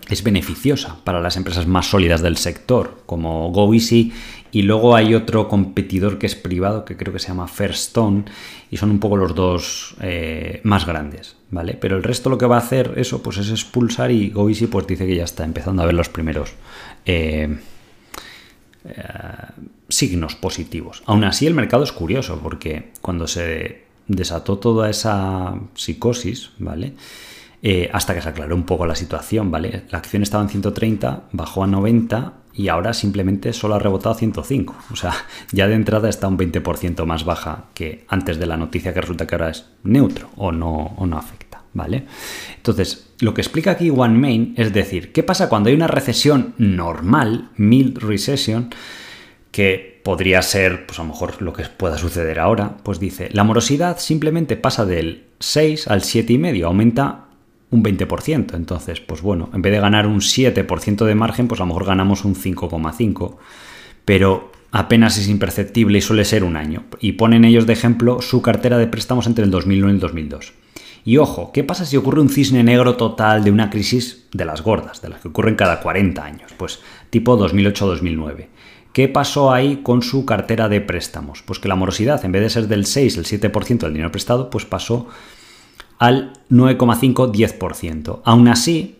Speaker 1: es beneficiosa para las empresas más sólidas del sector, como GoEasy, y luego hay otro competidor que es privado, que creo que se llama Fairstone, y son un poco los dos eh, más grandes, ¿vale? Pero el resto lo que va a hacer eso, pues es expulsar y GoEasy pues dice que ya está empezando a ver los primeros eh, eh, signos positivos. Aún así el mercado es curioso, porque cuando se desató toda esa psicosis, ¿vale? Eh, hasta que se aclaró un poco la situación, ¿vale? La acción estaba en 130, bajó a 90 y ahora simplemente solo ha rebotado a 105. O sea, ya de entrada está un 20% más baja que antes de la noticia que resulta que ahora es neutro o no, o no afecta, ¿vale? Entonces, lo que explica aquí OneMain es decir, ¿qué pasa cuando hay una recesión normal, mild recession, que podría ser, pues a lo mejor lo que pueda suceder ahora, pues dice, la morosidad simplemente pasa del 6 al 7,5, aumenta un 20%. Entonces, pues bueno, en vez de ganar un 7% de margen, pues a lo mejor ganamos un 5,5%. Pero apenas es imperceptible y suele ser un año. Y ponen ellos de ejemplo su cartera de préstamos entre el 2001 y el 2002. Y ojo, ¿qué pasa si ocurre un cisne negro total de una crisis de las gordas, de las que ocurren cada 40 años? Pues tipo 2008-2009. ¿Qué pasó ahí con su cartera de préstamos? Pues que la morosidad, en vez de ser del 6, el 7% del dinero prestado, pues pasó al 9,5-10%. Aún así,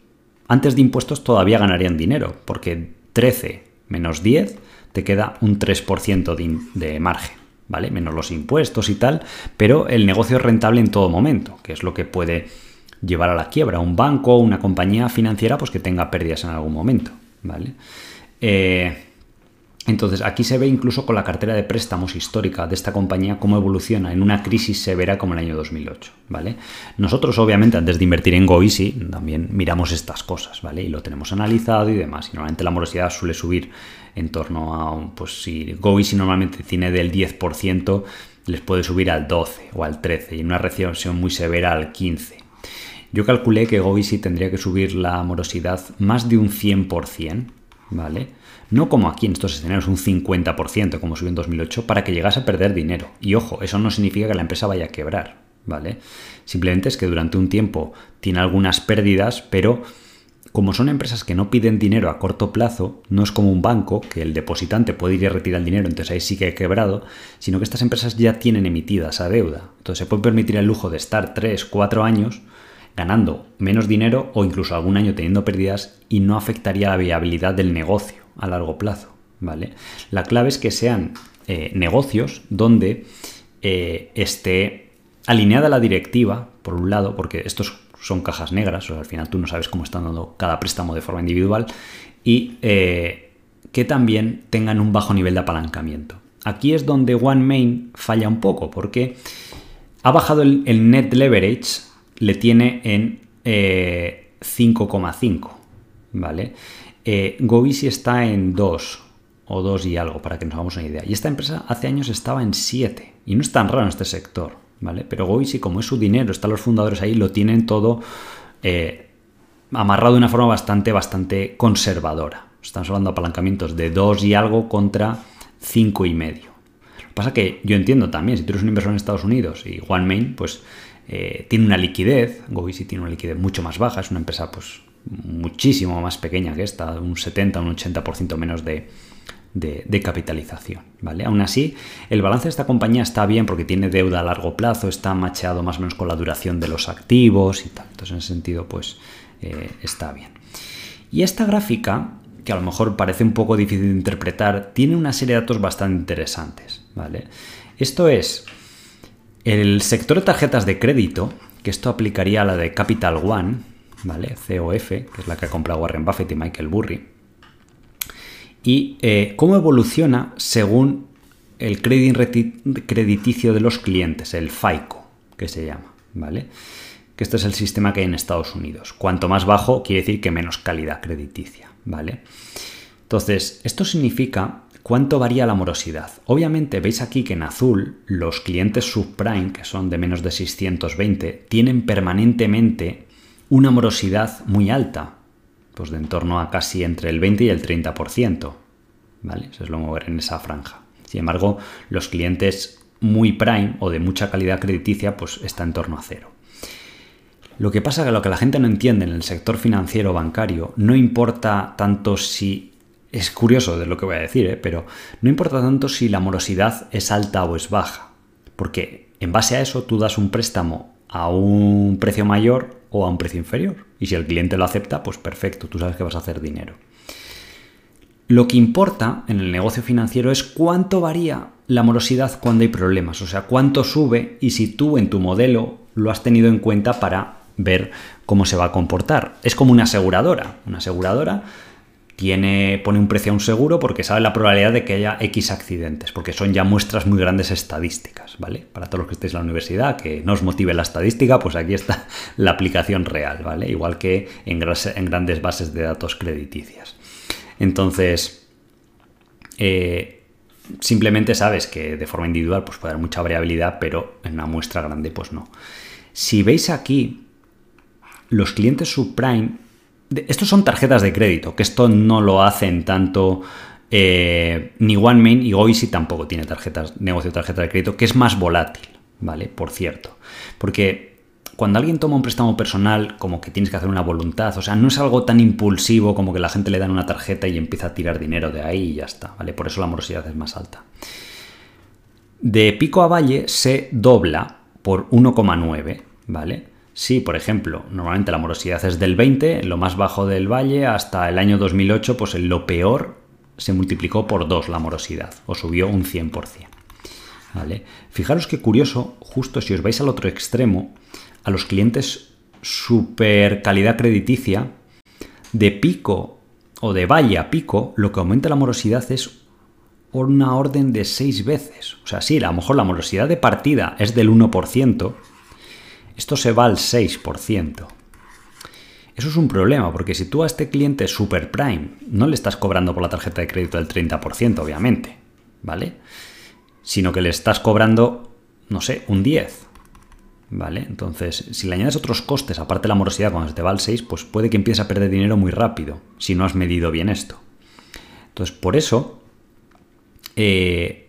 Speaker 1: antes de impuestos todavía ganarían dinero, porque 13 menos 10 te queda un 3% de, margen, ¿vale? Menos los impuestos y tal, pero el negocio es rentable en todo momento, que es lo que puede llevar a la quiebra un banco o una compañía financiera pues que tenga pérdidas en algún momento, ¿vale? Eh, entonces, aquí se ve incluso con la cartera de préstamos histórica de esta compañía cómo evoluciona en una crisis severa como el año 2008, ¿vale? Nosotros, obviamente, antes de invertir en GoEasy, también miramos estas cosas, ¿vale? Y lo tenemos analizado y demás. Y normalmente la morosidad suele subir en torno a, pues si GoEasy normalmente tiene del 10%, les puede subir al 12 o al 13 y en una recesión muy severa al 15. Yo calculé que GoEasy tendría que subir la morosidad más de un 100%, ¿vale? No como aquí en estos escenarios un 50% como subió en 2008 para que llegase a perder dinero. Y ojo, eso no significa que la empresa vaya a quebrar, ¿vale? Simplemente es que durante un tiempo tiene algunas pérdidas, pero como son empresas que no piden dinero a corto plazo, no es como un banco que el depositante puede ir a retirar el dinero, entonces ahí sí que ha quebrado, sino que estas empresas ya tienen emitida esa deuda. Entonces se puede permitir el lujo de estar 3, 4 años ganando menos dinero o incluso algún año teniendo pérdidas y no afectaría la viabilidad del negocio a largo plazo. ¿vale? La clave es que sean eh, negocios donde eh, esté alineada la directiva, por un lado, porque estos son cajas negras, o al final tú no sabes cómo están dando cada préstamo de forma individual, y eh, que también tengan un bajo nivel de apalancamiento. Aquí es donde OneMain falla un poco, porque ha bajado el, net leverage, le tiene en 5,5, ¿vale? Eh, está en 2 o 2 y algo, para que nos hagamos una idea. Y esta empresa hace años estaba en 7. Y no es tan raro en este sector, ¿vale? Pero Goisi, como es su dinero, están los fundadores ahí, lo tienen todo eh, amarrado de una forma bastante, bastante conservadora. Estamos hablando de apalancamientos de 2 y algo contra 5 y medio. Lo que pasa que yo entiendo también, si tú eres un inversor en Estados Unidos y OneMain, pues eh, tiene una liquidez, Goisi tiene una liquidez mucho más baja, es una empresa pues muchísimo más pequeña que esta, un 70, un 80% menos de, de, capitalización. ¿vale? Aún así, el balance de esta compañía está bien porque tiene deuda a largo plazo, está macheado más o menos con la duración de los activos y tal. Entonces, en ese sentido, pues eh, está bien. Y esta gráfica, que a lo mejor parece un poco difícil de interpretar, tiene una serie de datos bastante interesantes. ¿vale? Esto es el sector de tarjetas de crédito, que esto aplicaría a la de Capital One, ¿vale? COF, que es la que ha comprado Warren Buffett y Michael Burry y eh, cómo evoluciona según el crediticio de los clientes, el FICO, que se llama, ¿vale? Que este es el sistema que hay en Estados Unidos. Cuanto más bajo, quiere decir que menos calidad crediticia, ¿vale? Entonces, esto significa cuánto varía la morosidad. Obviamente, veis aquí que en azul los clientes subprime, que son de menos de 620, tienen permanentemente una morosidad muy alta, pues de en torno a casi entre el 20 y el 30%. ¿Vale? Eso es lo mover en esa franja. Sin embargo, los clientes muy prime o de mucha calidad crediticia, pues está en torno a cero. Lo que pasa es que lo que la gente no entiende en el sector financiero bancario no importa tanto si es curioso de lo que voy a decir, ¿eh? pero no importa tanto si la morosidad es alta o es baja, porque en base a eso tú das un préstamo a un precio mayor o a un precio inferior. Y si el cliente lo acepta, pues perfecto, tú sabes que vas a hacer dinero. Lo que importa en el negocio financiero es cuánto varía la morosidad cuando hay problemas, o sea, cuánto sube y si tú en tu modelo lo has tenido en cuenta para ver cómo se va a comportar. Es como una aseguradora. Una aseguradora tiene, pone un precio a un seguro porque sabe la probabilidad de que haya X accidentes, porque son ya muestras muy grandes estadísticas, ¿vale? Para todos los que estéis en la universidad, que no os motive la estadística, pues aquí está la aplicación real, ¿vale? Igual que en, grandes bases de datos crediticias. Entonces, eh, simplemente sabes que de forma individual pues puede haber mucha variabilidad, pero en una muestra grande pues no. Si veis aquí, los clientes subprime estos son tarjetas de crédito, que esto no lo hacen tanto eh, ni OneMain y Goisy tampoco tiene tarjetas, negocio de tarjeta de crédito, que es más volátil, ¿vale? Por cierto. Porque cuando alguien toma un préstamo personal, como que tienes que hacer una voluntad, o sea, no es algo tan impulsivo como que la gente le dan una tarjeta y empieza a tirar dinero de ahí y ya está, ¿vale? Por eso la morosidad es más alta. De pico a valle se dobla por 1,9, ¿vale? Si, por ejemplo, normalmente la morosidad es del 20, en lo más bajo del valle, hasta el año 2008, pues en lo peor se multiplicó por 2 la morosidad, o subió un 100%. ¿Vale? Fijaros qué curioso, justo si os vais al otro extremo, a los clientes super calidad crediticia, de pico o de valle a pico, lo que aumenta la morosidad es una orden de 6 veces. O sea, sí, a lo mejor la morosidad de partida es del 1%, esto se va al 6%. Eso es un problema, porque si tú a este cliente super prime no le estás cobrando por la tarjeta de crédito el 30%, obviamente, ¿vale? Sino que le estás cobrando, no sé, un 10%. ¿Vale? Entonces, si le añades otros costes, aparte de la morosidad, cuando se te va al 6, pues puede que empieces a perder dinero muy rápido, si no has medido bien esto. Entonces, por eso, eh,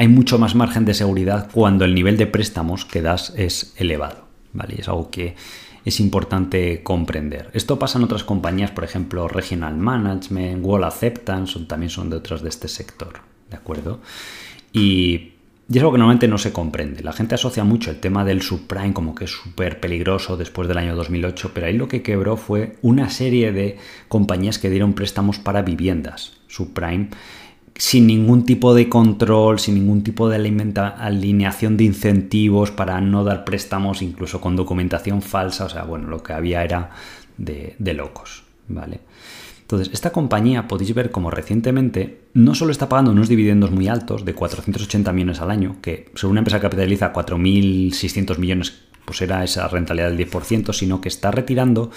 Speaker 1: hay mucho más margen de seguridad cuando el nivel de préstamos que das es elevado. ¿vale? es algo que es importante comprender. Esto pasa en otras compañías, por ejemplo, Regional Management, Wall Acceptance, también son de otras de este sector. ¿De acuerdo? Y, y, es algo que normalmente no se comprende. La gente asocia mucho el tema del subprime como que es súper peligroso después del año 2008, pero ahí lo que quebró fue una serie de compañías que dieron préstamos para viviendas subprime sin ningún tipo de control, sin ningún tipo de alineación de incentivos para no dar préstamos, incluso con documentación falsa. O sea, bueno, lo que había era de, locos, ¿vale? Entonces, esta compañía podéis ver como recientemente no solo está pagando unos dividendos muy altos de 480 millones al año, que según una empresa capitaliza 4.600 millones, pues era esa rentabilidad del 10%, sino que está retirando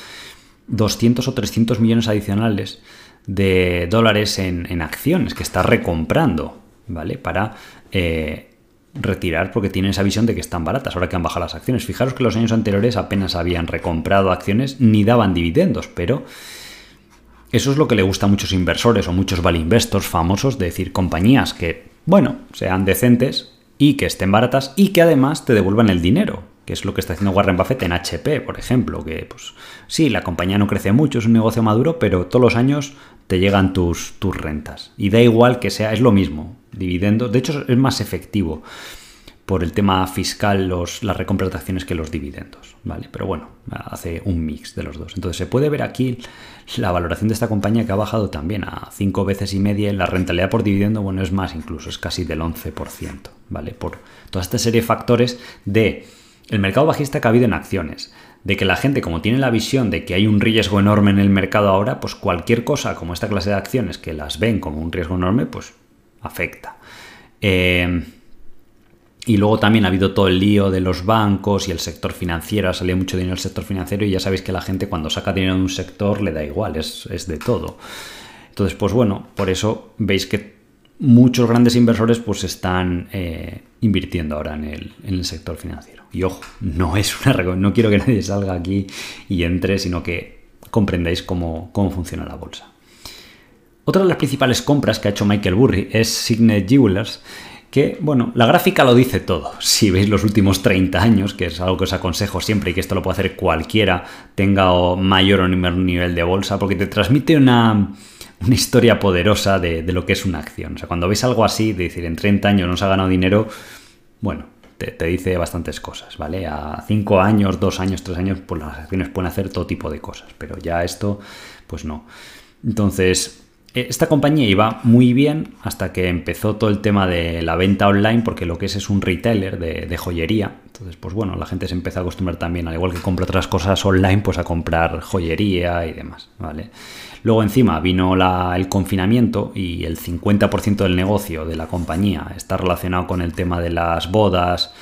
Speaker 1: 200 o 300 millones adicionales de dólares en, acciones que está recomprando, ¿vale? Para eh, retirar porque tienen esa visión de que están baratas ahora que han bajado las acciones. Fijaros que los años anteriores apenas habían recomprado acciones ni daban dividendos, pero eso es lo que le gusta a muchos inversores o muchos value investors famosos, de decir compañías que, bueno, sean decentes y que estén baratas y que además te devuelvan el dinero. Que es lo que está haciendo Warren Buffett en HP, por ejemplo, que pues sí, la compañía no crece mucho, es un negocio maduro, pero todos los años te llegan tus, tus rentas. Y da igual que sea, es lo mismo, dividendos, de hecho es más efectivo por el tema fiscal los, las acciones que los dividendos, ¿vale? Pero bueno, hace un mix de los dos. Entonces se puede ver aquí la valoración de esta compañía que ha bajado también a cinco veces y media la rentabilidad por dividendo, bueno, es más incluso, es casi del 11%, ¿vale? Por toda esta serie de factores de el mercado bajista que ha habido en acciones, de que la gente como tiene la visión de que hay un riesgo enorme en el mercado ahora, pues cualquier cosa como esta clase de acciones que las ven como un riesgo enorme, pues afecta. Eh, y luego también ha habido todo el lío de los bancos y el sector financiero, ha salido mucho dinero del sector financiero y ya sabéis que la gente cuando saca dinero de un sector le da igual, es, de todo. Entonces, pues bueno, por eso veis que muchos grandes inversores pues están eh, invirtiendo ahora en el, en el, sector financiero. Y ojo, no es una no quiero que nadie salga aquí y entre, sino que comprendáis cómo, cómo funciona la bolsa. Otra de las principales compras que ha hecho Michael Burry es Signet Jewelers que, bueno, la gráfica lo dice todo. Si veis los últimos 30 años, que es algo que os aconsejo siempre y que esto lo puede hacer cualquiera, tenga mayor o menor nivel de bolsa, porque te transmite una, historia poderosa de, lo que es una acción. O sea, cuando veis algo así, de decir, en 30 años no se ha ganado dinero, bueno, te, te dice bastantes cosas, ¿vale? A 5 años, 2 años, 3 años, pues las acciones pueden hacer todo tipo de cosas, pero ya esto, pues no. Entonces, esta compañía iba muy bien hasta que empezó todo el tema de la venta online, porque lo que es es un retailer de, joyería. Entonces, pues bueno, la gente se empezó a acostumbrar también, al igual que compra otras cosas online, pues a comprar joyería y demás, ¿vale? Luego encima vino el confinamiento y el 50% del negocio de la compañía está relacionado con el tema de las bodas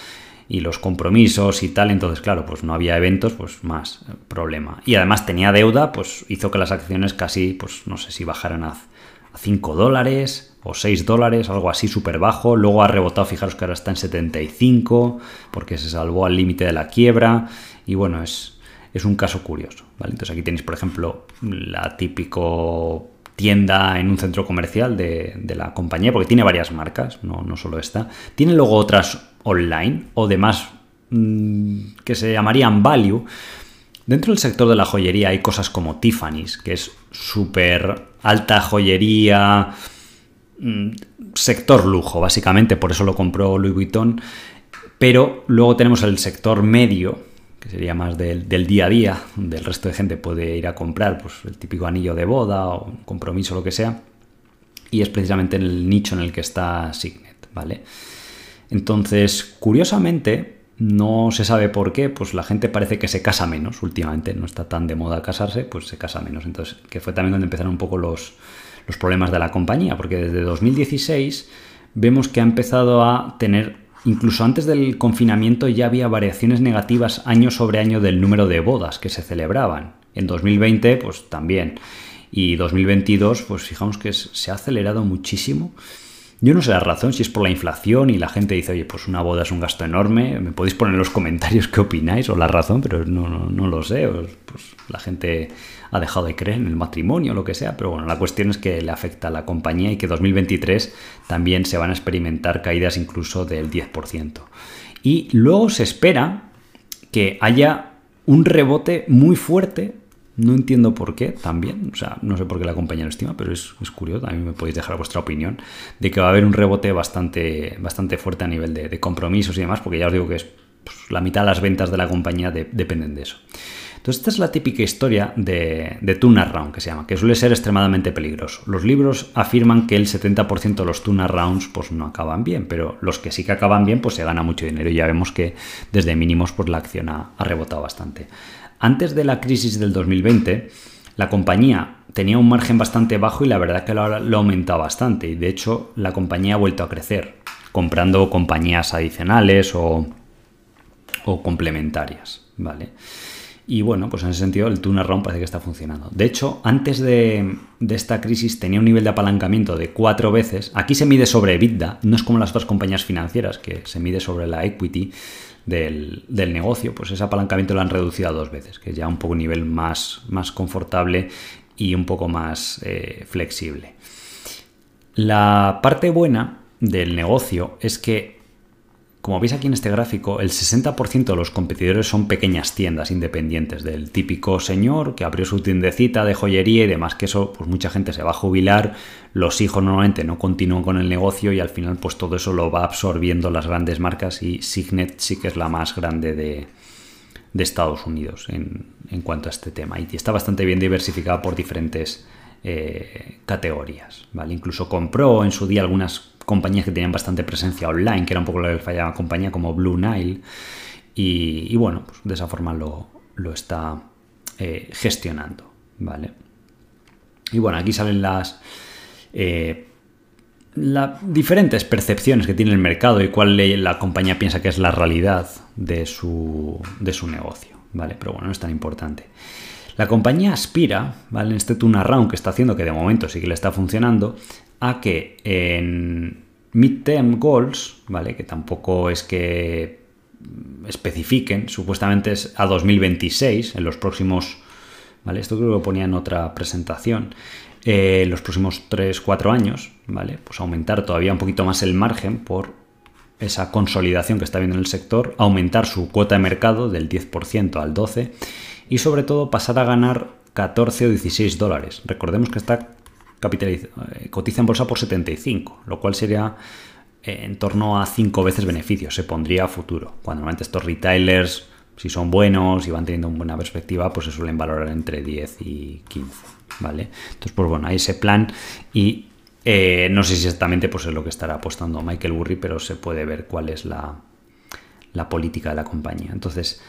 Speaker 1: y los compromisos y tal, entonces claro, pues no había eventos, pues más problema. Y además tenía deuda, pues hizo que las acciones casi, pues no sé si bajaran a, 5 dólares o 6 dólares, algo así súper bajo. Luego ha rebotado, fijaros que ahora está en 75 porque se salvó al límite de la quiebra y bueno, es, es un caso curioso. Entonces aquí tenéis, por ejemplo, la típico tienda en un centro comercial de, la compañía, porque tiene varias marcas, no, no solo esta. Tiene luego otras online o demás mm, que se llamarían value. Dentro del sector de la joyería hay cosas como Tiffany's, que es súper alta joyería, mm, sector lujo, básicamente, por eso lo compró Louis Vuitton. Pero luego tenemos el sector medio, que sería más del, día a día, donde el resto de gente puede ir a comprar pues, el típico anillo de boda o un compromiso, lo que sea. Y es precisamente en el nicho en el que está Signet, ¿vale? Entonces, curiosamente, no se sabe por qué, pues la gente parece que se casa menos últimamente, no está tan de moda casarse, pues se casa menos. Entonces, que fue también donde empezaron un poco los, los problemas de la compañía, porque desde 2016 vemos que ha empezado a tener Incluso antes del confinamiento ya había variaciones negativas año sobre año del número de bodas que se celebraban. En 2020, pues también. Y 2022, pues fijamos que se ha acelerado muchísimo. Yo no sé la razón, si es por la inflación y la gente dice, oye, pues una boda es un gasto enorme. Me podéis poner en los comentarios qué opináis o la razón, pero no, no, lo sé. Pues la gente ha dejado de creer en el matrimonio o lo que sea, pero bueno, la cuestión es que le afecta a la compañía y que 2023 también se van a experimentar caídas incluso del 10%. Y luego se espera que haya un rebote muy fuerte no entiendo por qué también, o sea, no sé por qué la compañía lo estima, pero es, curioso, a mí me podéis dejar vuestra opinión, de que va a haber un rebote bastante, bastante fuerte a nivel de, compromisos y demás, porque ya os digo que es pues, la mitad de las ventas de la compañía dependen de eso. Entonces, esta es la típica historia de, de turnaround que se llama, que suele ser extremadamente peligroso. Los libros afirman que el 70% de los turnarounds pues no acaban bien, pero los que sí que acaban bien pues se gana mucho dinero y ya vemos que desde mínimos pues la acción ha, rebotado bastante. Antes de la crisis del 2020, la compañía tenía un margen bastante bajo y la verdad que lo, lo ha aumentado bastante y de hecho la compañía ha vuelto a crecer comprando compañías adicionales o, o complementarias, ¿vale? Y bueno, pues en ese sentido el turnaround parece que está funcionando. De hecho, antes de, esta crisis tenía un nivel de apalancamiento de cuatro veces. Aquí se mide sobre EBITDA, no es como las otras compañías financieras, que se mide sobre la equity del, negocio. Pues ese apalancamiento lo han reducido a dos veces, que es ya un poco un nivel más, más confortable y un poco más eh, flexible. La parte buena del negocio es que como veis aquí en este gráfico, el 60% de los competidores son pequeñas tiendas independientes del típico señor que abrió su tiendecita de joyería y demás, que eso, pues mucha gente se va a jubilar, los hijos normalmente no continúan con el negocio y al final pues todo eso lo va absorbiendo las grandes marcas y Signet sí que es la más grande de, Estados Unidos en, cuanto a este tema y está bastante bien diversificada por diferentes eh, categorías, ¿vale? Incluso compró en su día algunas compañías que tenían bastante presencia online, que era un poco lo que fallaba compañía como Blue Nile. Y, bueno, pues de esa forma lo, está eh, gestionando. ¿Vale? Y bueno, aquí salen las. Eh, las diferentes percepciones que tiene el mercado y cuál la compañía piensa que es la realidad de su, de su negocio. ¿Vale? Pero bueno, no es tan importante. La compañía aspira, ¿vale? En este turnaround que está haciendo, que de momento sí que le está funcionando, a que en midterm goals, ¿vale? Que tampoco es que especifiquen, supuestamente es a 2026, en los próximos, ¿vale? Esto creo que lo ponía en otra presentación, eh, en los próximos 3-4 años, ¿vale? Pues aumentar todavía un poquito más el margen por esa consolidación que está viendo en el sector, aumentar su cuota de mercado del 10% al 12% y sobre todo pasar a ganar 14 o 16 dólares. Recordemos que está eh, cotiza en bolsa por 75, lo cual sería eh, en torno a 5 veces beneficios, se pondría a futuro. Cuando normalmente estos retailers, si son buenos y van teniendo una buena perspectiva, pues se suelen valorar entre 10 y 15, ¿vale? Entonces, pues bueno, hay ese plan y eh, no sé si exactamente pues es lo que estará apostando Michael Burry, pero se puede ver cuál es la, la política de la compañía. Entonces,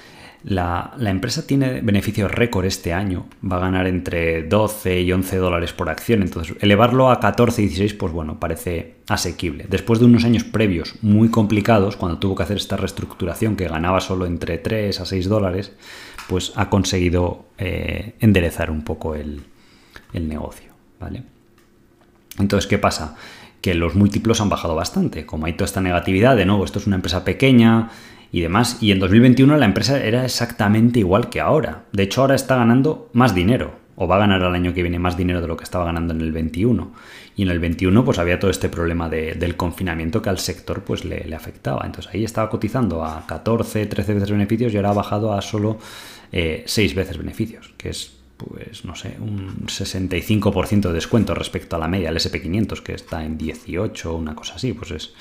Speaker 1: la, empresa tiene beneficios récord este año, va a ganar entre 12 y 11 dólares por acción, entonces elevarlo a 14 y 16 pues bueno, parece asequible. Después de unos años previos muy complicados, cuando tuvo que hacer esta reestructuración que ganaba solo entre 3 a 6 dólares, pues ha conseguido eh, enderezar un poco el, el negocio, ¿vale? Entonces, ¿qué pasa? Que los múltiplos han bajado bastante. Como hay toda esta negatividad, de nuevo, esto es una empresa pequeña, y demás. Y en 2021 la empresa era exactamente igual que ahora. De hecho, ahora está ganando más dinero, o va a ganar al año que viene más dinero de lo que estaba ganando en el 21. Y en el 21 pues había todo este problema del confinamiento que al sector pues le, afectaba. Entonces ahí estaba cotizando a 14, 13 veces beneficios y ahora ha bajado a solo 6 eh, veces beneficios, que es pues no sé, un 65% de descuento respecto a la media del SP500 que está en 18 o una cosa así, pues es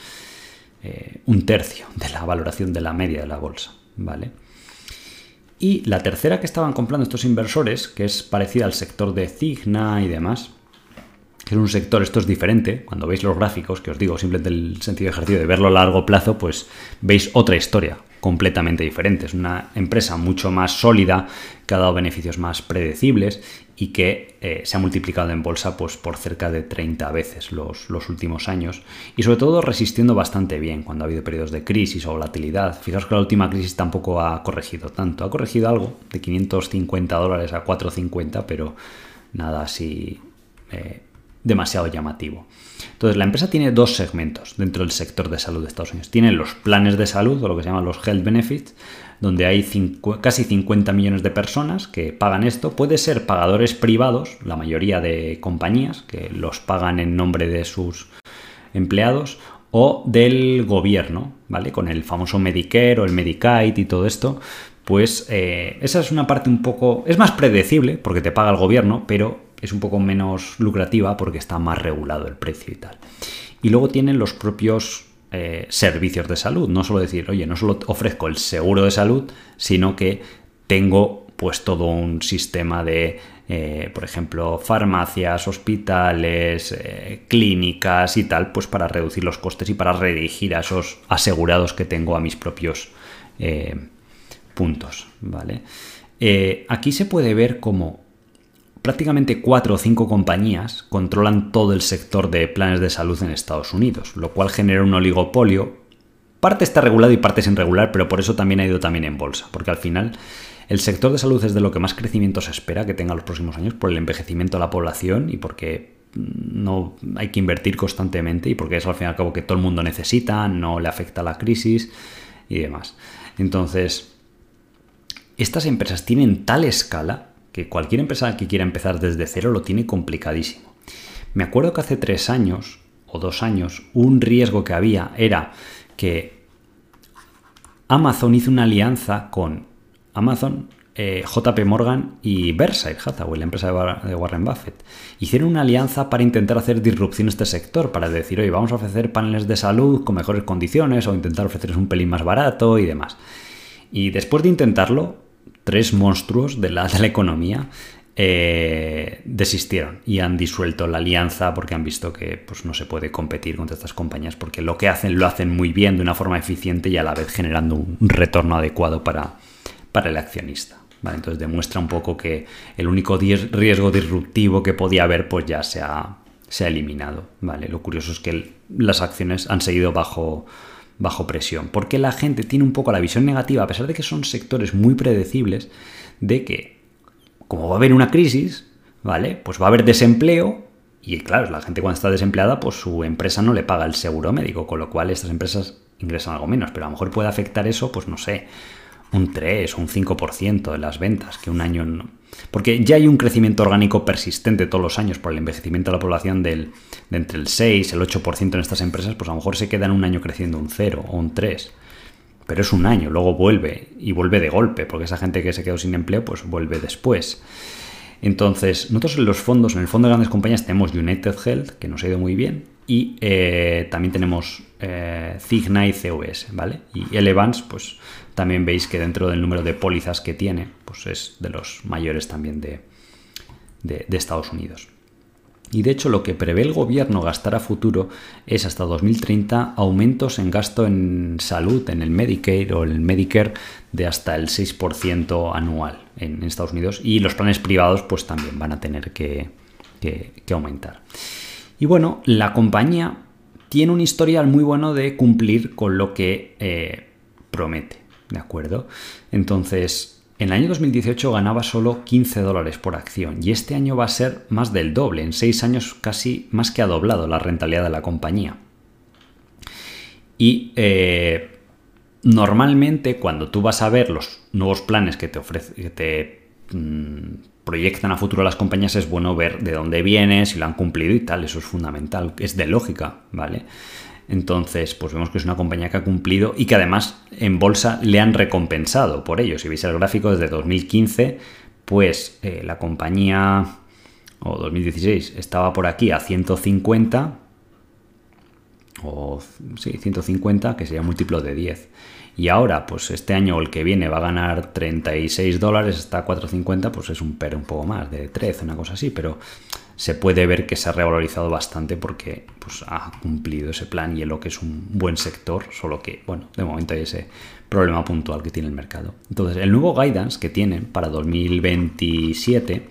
Speaker 1: eh, un tercio de la valoración de la media de la bolsa, ¿vale? Y la tercera que estaban comprando estos inversores, que es parecida al sector de Cigna y demás, que es un sector, esto es diferente, cuando veis los gráficos, que os digo, simplemente el sentido de ejercicio de verlo a largo plazo, pues veis otra historia completamente diferente. Es una empresa mucho más sólida, que ha dado beneficios más predecibles y que eh, se ha multiplicado en bolsa pues, por cerca de 30 veces los, los, últimos años y sobre todo resistiendo bastante bien cuando ha habido periodos de crisis o volatilidad. Fijaos que la última crisis tampoco ha corregido tanto, ha corregido algo de 550 dólares a 450, pero nada así eh, demasiado llamativo. Entonces, la empresa tiene dos segmentos dentro del sector de salud de Estados Unidos. Tiene los planes de salud, o lo que se llaman los health benefits, donde hay casi 50 millones de personas que pagan esto. Puede ser pagadores privados, la mayoría de compañías que los pagan en nombre de sus empleados, o del gobierno, ¿vale? Con el famoso Medicare o el Medicaid y todo esto, pues eh, esa es una parte un poco... es más predecible porque te paga el gobierno, pero es un poco menos lucrativa porque está más regulado el precio y tal. Y luego tienen los propios eh, servicios de salud. No solo decir, oye, no solo ofrezco el seguro de salud, sino que tengo pues todo un sistema de, eh, por ejemplo, farmacias, hospitales, eh, clínicas y tal, pues para reducir los costes y para redirigir a esos asegurados que tengo a mis propios puntos, ¿vale? aquí se puede ver como prácticamente cuatro o cinco compañías controlan todo el sector de planes de salud en Estados Unidos, lo cual genera un oligopolio. Parte está regulado y parte sin regular, pero por eso también ha ido también en bolsa, porque al final el sector de salud es de lo que más crecimiento se espera que tenga los próximos años por el envejecimiento de la población y porque no hay que invertir constantemente y porque es al fin y al cabo que todo el mundo necesita, no le afecta la crisis y demás. Entonces, estas empresas tienen tal escala que cualquier empresa que quiera empezar desde cero lo tiene complicadísimo. Me acuerdo que hace tres años o dos años un riesgo que había era que Amazon hizo una alianza con Amazon, eh, JP Morgan y Berkshire Hathaway, la empresa de Warren Buffett. Hicieron una alianza para intentar hacer disrupción en este sector, para decir, oye, vamos a ofrecer paneles de salud con mejores condiciones o intentar ofrecerles un pelín más barato y demás. Y después de intentarlo, tres monstruos de la, de la economía eh, desistieron y han disuelto la alianza porque han visto que pues, no se puede competir contra estas compañías porque lo que hacen lo hacen muy bien de una forma eficiente y a la vez generando un retorno adecuado para, para el accionista. Entonces demuestra un poco que el único riesgo disruptivo que podía haber pues ya se ha, se ha eliminado. ¿vale? Lo curioso es que las acciones han seguido bajo, bajo presión porque la gente tiene un poco la visión negativa, a pesar de que son sectores muy predecibles, de que como va a haber una crisis, ¿vale? Pues va a haber desempleo y claro, la gente cuando está desempleada, pues su empresa no le paga el seguro médico, con lo cual estas empresas ingresan algo menos, pero a lo mejor puede afectar eso, pues no sé, un 3 o un 5% de las ventas, que un año no. Porque ya hay un crecimiento orgánico persistente todos los años por el envejecimiento de la población del, de entre el 6 y el 8% en estas empresas, pues a lo mejor se queda en un año creciendo un 0 o un 3 pero es un año, luego vuelve y vuelve de golpe, porque esa gente que se quedó sin empleo, pues vuelve después. Entonces, nosotros en los fondos, en el fondo de grandes compañías, tenemos United Health, que nos ha ido muy bien, y eh, también tenemos eh, Cigna y COS, ¿vale? Y Elevance, pues también veis que dentro del número de pólizas que tiene, pues es de los mayores también de Estados Unidos. Y de hecho lo que prevé el gobierno gastar a futuro es hasta 2030 aumentos en gasto en salud, en el Medicare o el Medicare de hasta el 6% anual en Estados Unidos y los planes privados pues también van a tener que, aumentar. Y bueno, la compañía tiene un historial muy bueno de cumplir con lo que eh, promete, ¿de acuerdo? Entonces, en el año 2018 ganaba solo 15 dólares por acción y este año va a ser más del doble. En 6 años casi más que ha doblado la rentabilidad de la compañía. Y eh, normalmente cuando tú vas a ver los nuevos planes que te, ofrece, que te mm, proyectan a futuro las compañías, es bueno ver de dónde vienen, si lo han cumplido y tal. Eso es fundamental, es de lógica, ¿vale? Entonces, pues vemos que es una compañía que ha cumplido y que además en bolsa le han recompensado por ello. Si veis el gráfico desde 2015, pues eh, la compañía, o 2016, estaba por aquí a 150, o sí, 150, que sería múltiplo de 10. Y ahora, pues este año o el que viene va a ganar 36 dólares, está a 4,50, pues es un pero un poco más, de 13, una cosa así, pero se puede ver que se ha revalorizado bastante porque pues, ha cumplido ese plan y en lo que es un buen sector, solo que, bueno, de momento hay ese problema puntual que tiene el mercado. Entonces, el nuevo guidance que tienen para 2027,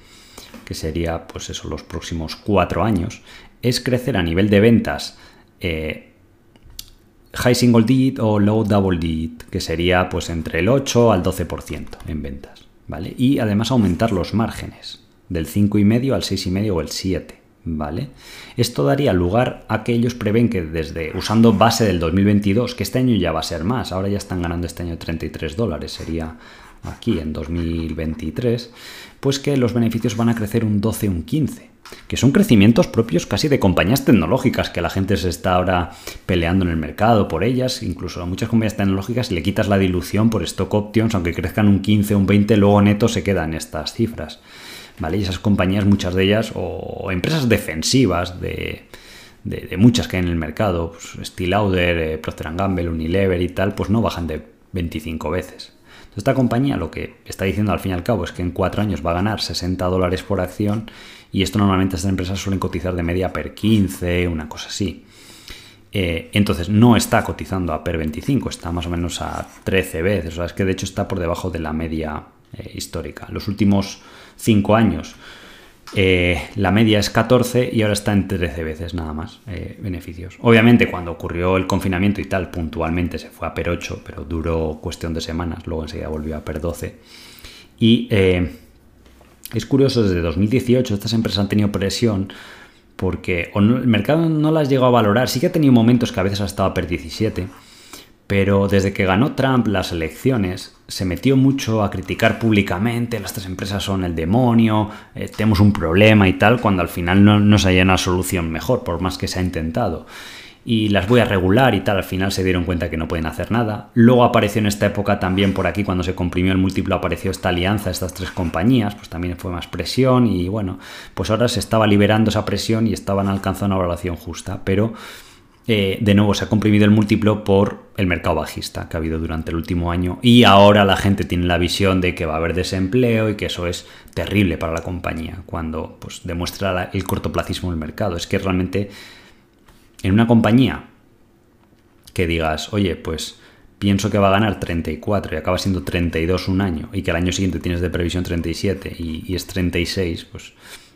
Speaker 1: que sería, pues eso, los próximos cuatro años, es crecer a nivel de ventas eh, high single digit o low double digit, que sería pues entre el 8 al 12% en ventas, ¿vale? Y además aumentar los márgenes del 5,5 al 6,5 o el 7. ¿Vale? Esto daría lugar a que ellos prevén que desde usando base del 2022, que este año ya va a ser más, ahora ya están ganando este año 33 dólares, sería aquí en 2023, pues que los beneficios van a crecer un 12, un 15, que son crecimientos propios casi de compañías tecnológicas, que la gente se está ahora peleando en el mercado por ellas, incluso a muchas compañías tecnológicas le quitas la dilución por stock options, aunque crezcan un 15, un 20, luego neto se quedan estas cifras. Y esas compañías, muchas de ellas, o empresas defensivas de, muchas que hay en el mercado, pues, Steel Lauder, eh, Procter Gamble, Unilever y tal, pues no bajan de 25 veces. Esta compañía lo que está diciendo al fin y al cabo es que en cuatro años va a ganar 60 dólares por acción y esto normalmente estas empresas suelen cotizar de media per 15, una cosa así. Eh, entonces no está cotizando a per 25, está más o menos a 13 veces, o sea, es que de hecho está por debajo de la media eh, histórica. Los últimos 5 años eh, la media es 14 y ahora está en 13 veces nada más eh, beneficios. Obviamente cuando ocurrió el confinamiento y tal, puntualmente se fue a PER 8, pero duró cuestión de semanas, luego enseguida volvió a PER 12. Y es curioso, desde 2018 estas empresas han tenido presión porque el mercado no las llegó a valorar, sí que ha tenido momentos que a veces ha estado a PER 17 pero desde que ganó Trump las elecciones, se metió mucho a criticar públicamente, estas empresas son el demonio, eh, tenemos un problema y tal, cuando al final no, no se haya una solución mejor, por más que se ha intentado. y las voy a regular y tal, al final se dieron cuenta que no pueden hacer nada. Luego apareció en esta época también por aquí, cuando se comprimió el múltiplo, apareció esta alianza, estas tres compañías, pues también fue más presión y bueno, pues ahora se estaba liberando esa presión y estaban alcanzando una valoración justa, pero eh, de nuevo se ha comprimido el múltiplo por el mercado bajista que ha habido durante el último año y ahora la gente tiene la visión de que va a haber desempleo y que eso es terrible para la compañía cuando pues, demuestra el cortoplacismo del mercado. Es que realmente en una compañía que digas, oye, pues pienso que va a ganar 34 y acaba siendo 32 un año y que al año siguiente tienes de previsión 37 y, es 36, pues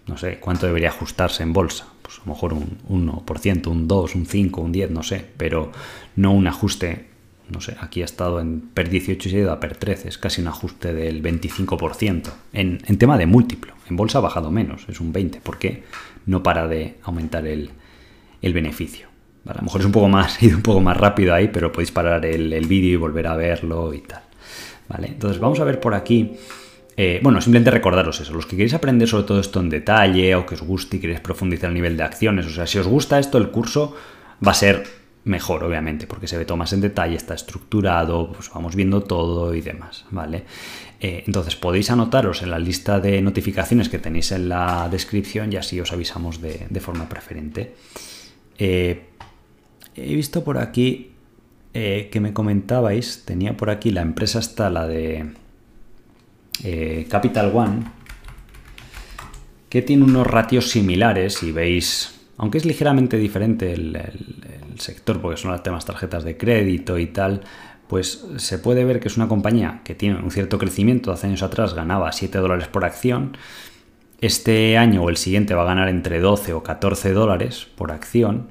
Speaker 1: no sé cuánto debería ajustarse en bolsa. Pues a lo mejor un 1%, un 2, un 5, un 10, no sé, pero no un ajuste, no sé, aquí ha estado en PER 18 y ha ido a PER 13, es casi un ajuste del 25%. En, en tema de múltiplo, en bolsa ha bajado menos, es un 20, porque no para de aumentar el, el beneficio. A lo mejor es un poco más, ido un poco más rápido ahí, pero podéis parar el, vídeo y volver a verlo y tal. ¿Vale? Entonces vamos a ver por aquí. Eh, bueno, simplemente recordaros eso. Los que queréis aprender sobre todo esto en detalle o que os guste y queréis profundizar el nivel de acciones, o sea, si os gusta esto, el curso va a ser mejor, obviamente, porque se ve todo más en detalle, está estructurado, pues vamos viendo todo y demás, ¿vale? Eh, entonces podéis anotaros en la lista de notificaciones que tenéis en la descripción y así os avisamos de, forma preferente. Eh, he visto por aquí que me comentabais, tenía por aquí la empresa está la de eh, Capital One, que tiene unos ratios similares y veis, aunque es ligeramente diferente el, sector, porque son las temas tarjetas de crédito y tal, pues se puede ver que es una compañía que tiene un cierto crecimiento. Hace años atrás ganaba 7 dólares por acción. Este año o el siguiente va a ganar entre 12 o 14 dólares por acción.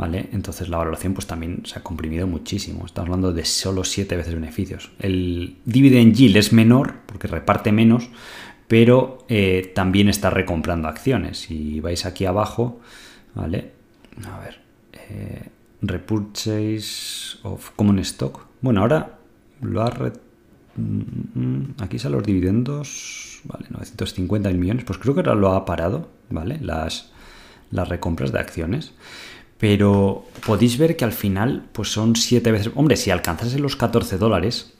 Speaker 1: ¿Vale? Entonces la valoración pues también se ha comprimido muchísimo. Estamos hablando de solo 7 veces beneficios. El dividend yield es menor porque reparte menos, pero eh, también está recomprando acciones. Si vais aquí abajo, ¿vale? A ver, eh, repurchase of common stock. Bueno, ahora lo ha... Mm, aquí salen los dividendos, vale, 950 millones, pues creo que ahora lo ha parado, ¿vale? Las, las recompras de acciones. Pero podéis ver que al final, pues son 7 veces. Hombre, si alcanzase los 14 dólares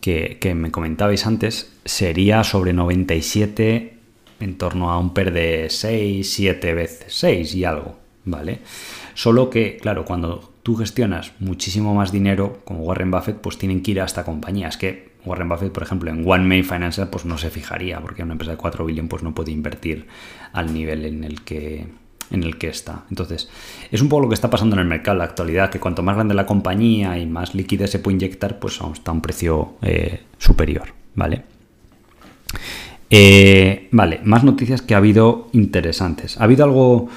Speaker 1: que, me comentabais antes, sería sobre 97 en torno a un PER de 6, 7 veces, 6 y algo, ¿vale? Solo que, claro, cuando tú gestionas muchísimo más dinero, como Warren Buffett, pues tienen que ir a esta compañía. Es que Warren Buffett, por ejemplo, en One Main Financial, pues no se fijaría, porque una empresa de 4 billones pues no puede invertir al nivel en el que en el que está. Entonces, es un poco lo que está pasando en el mercado en la actualidad, que cuanto más grande la compañía y más liquidez se puede inyectar, pues está a un precio eh, superior, ¿vale? Eh, vale, más noticias que ha habido interesantes. Ha habido algo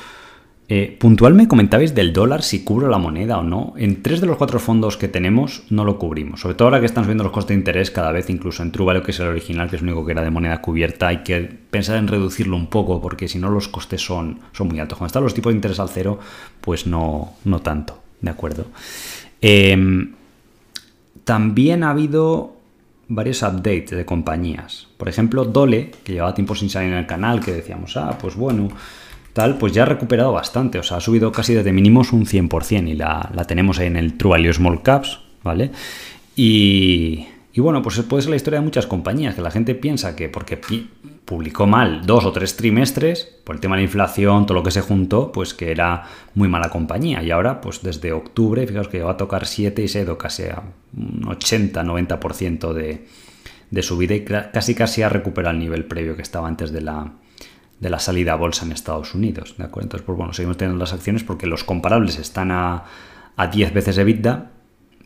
Speaker 1: eh, puntual me comentabais del dólar si cubro la moneda o no. En tres de los cuatro fondos que tenemos no lo cubrimos. Sobre todo ahora que estamos viendo los costes de interés cada vez, incluso en True que es el original, que es el único que era de moneda cubierta, hay que pensar en reducirlo un poco porque si no los costes son, son muy altos. Cuando están los tipos de interés al cero, pues no, no tanto. ¿De acuerdo? Em, también ha habido varios updates de compañías. Por ejemplo, Dole, que llevaba tiempo sin salir en el canal, que decíamos, ah, pues bueno tal, pues ya ha recuperado bastante, o sea, ha subido casi desde mínimos un 100% y la, tenemos ahí en el True Small Caps, ¿vale? Y, bueno, pues puede ser la historia de muchas compañías, que la gente piensa que porque publicó mal dos o tres trimestres, por el tema de la inflación, todo lo que se juntó, pues que era muy mala compañía. Y ahora, pues desde octubre, fijaos que va a tocar 7 y se ha ido casi a un 80-90% de, de subida y casi casi ha recuperado el nivel previo que estaba antes de la, de la salida a bolsa en Estados Unidos. ¿de acuerdo? Entonces, pues bueno, seguimos teniendo las acciones porque los comparables están a, a 10 veces EBITDA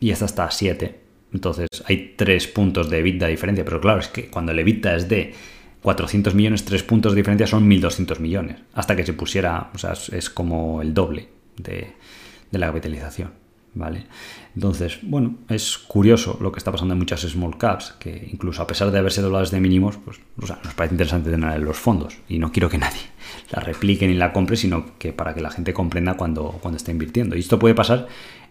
Speaker 1: y esta está a 7. Entonces hay 3 puntos de EBITDA diferencia, pero claro, es que cuando el EBITDA es de 400 millones, 3 puntos de diferencia son 1.200 millones. Hasta que se pusiera, o sea, es como el doble de, de la capitalización. ¿Vale? Entonces, bueno, es curioso lo que está pasando en muchas small caps, que incluso a pesar de haberse dólares de mínimos, pues o sea, nos parece interesante tener en los fondos. Y no quiero que nadie la replique ni la compre, sino que para que la gente comprenda cuando, cuando está invirtiendo. Y esto puede pasar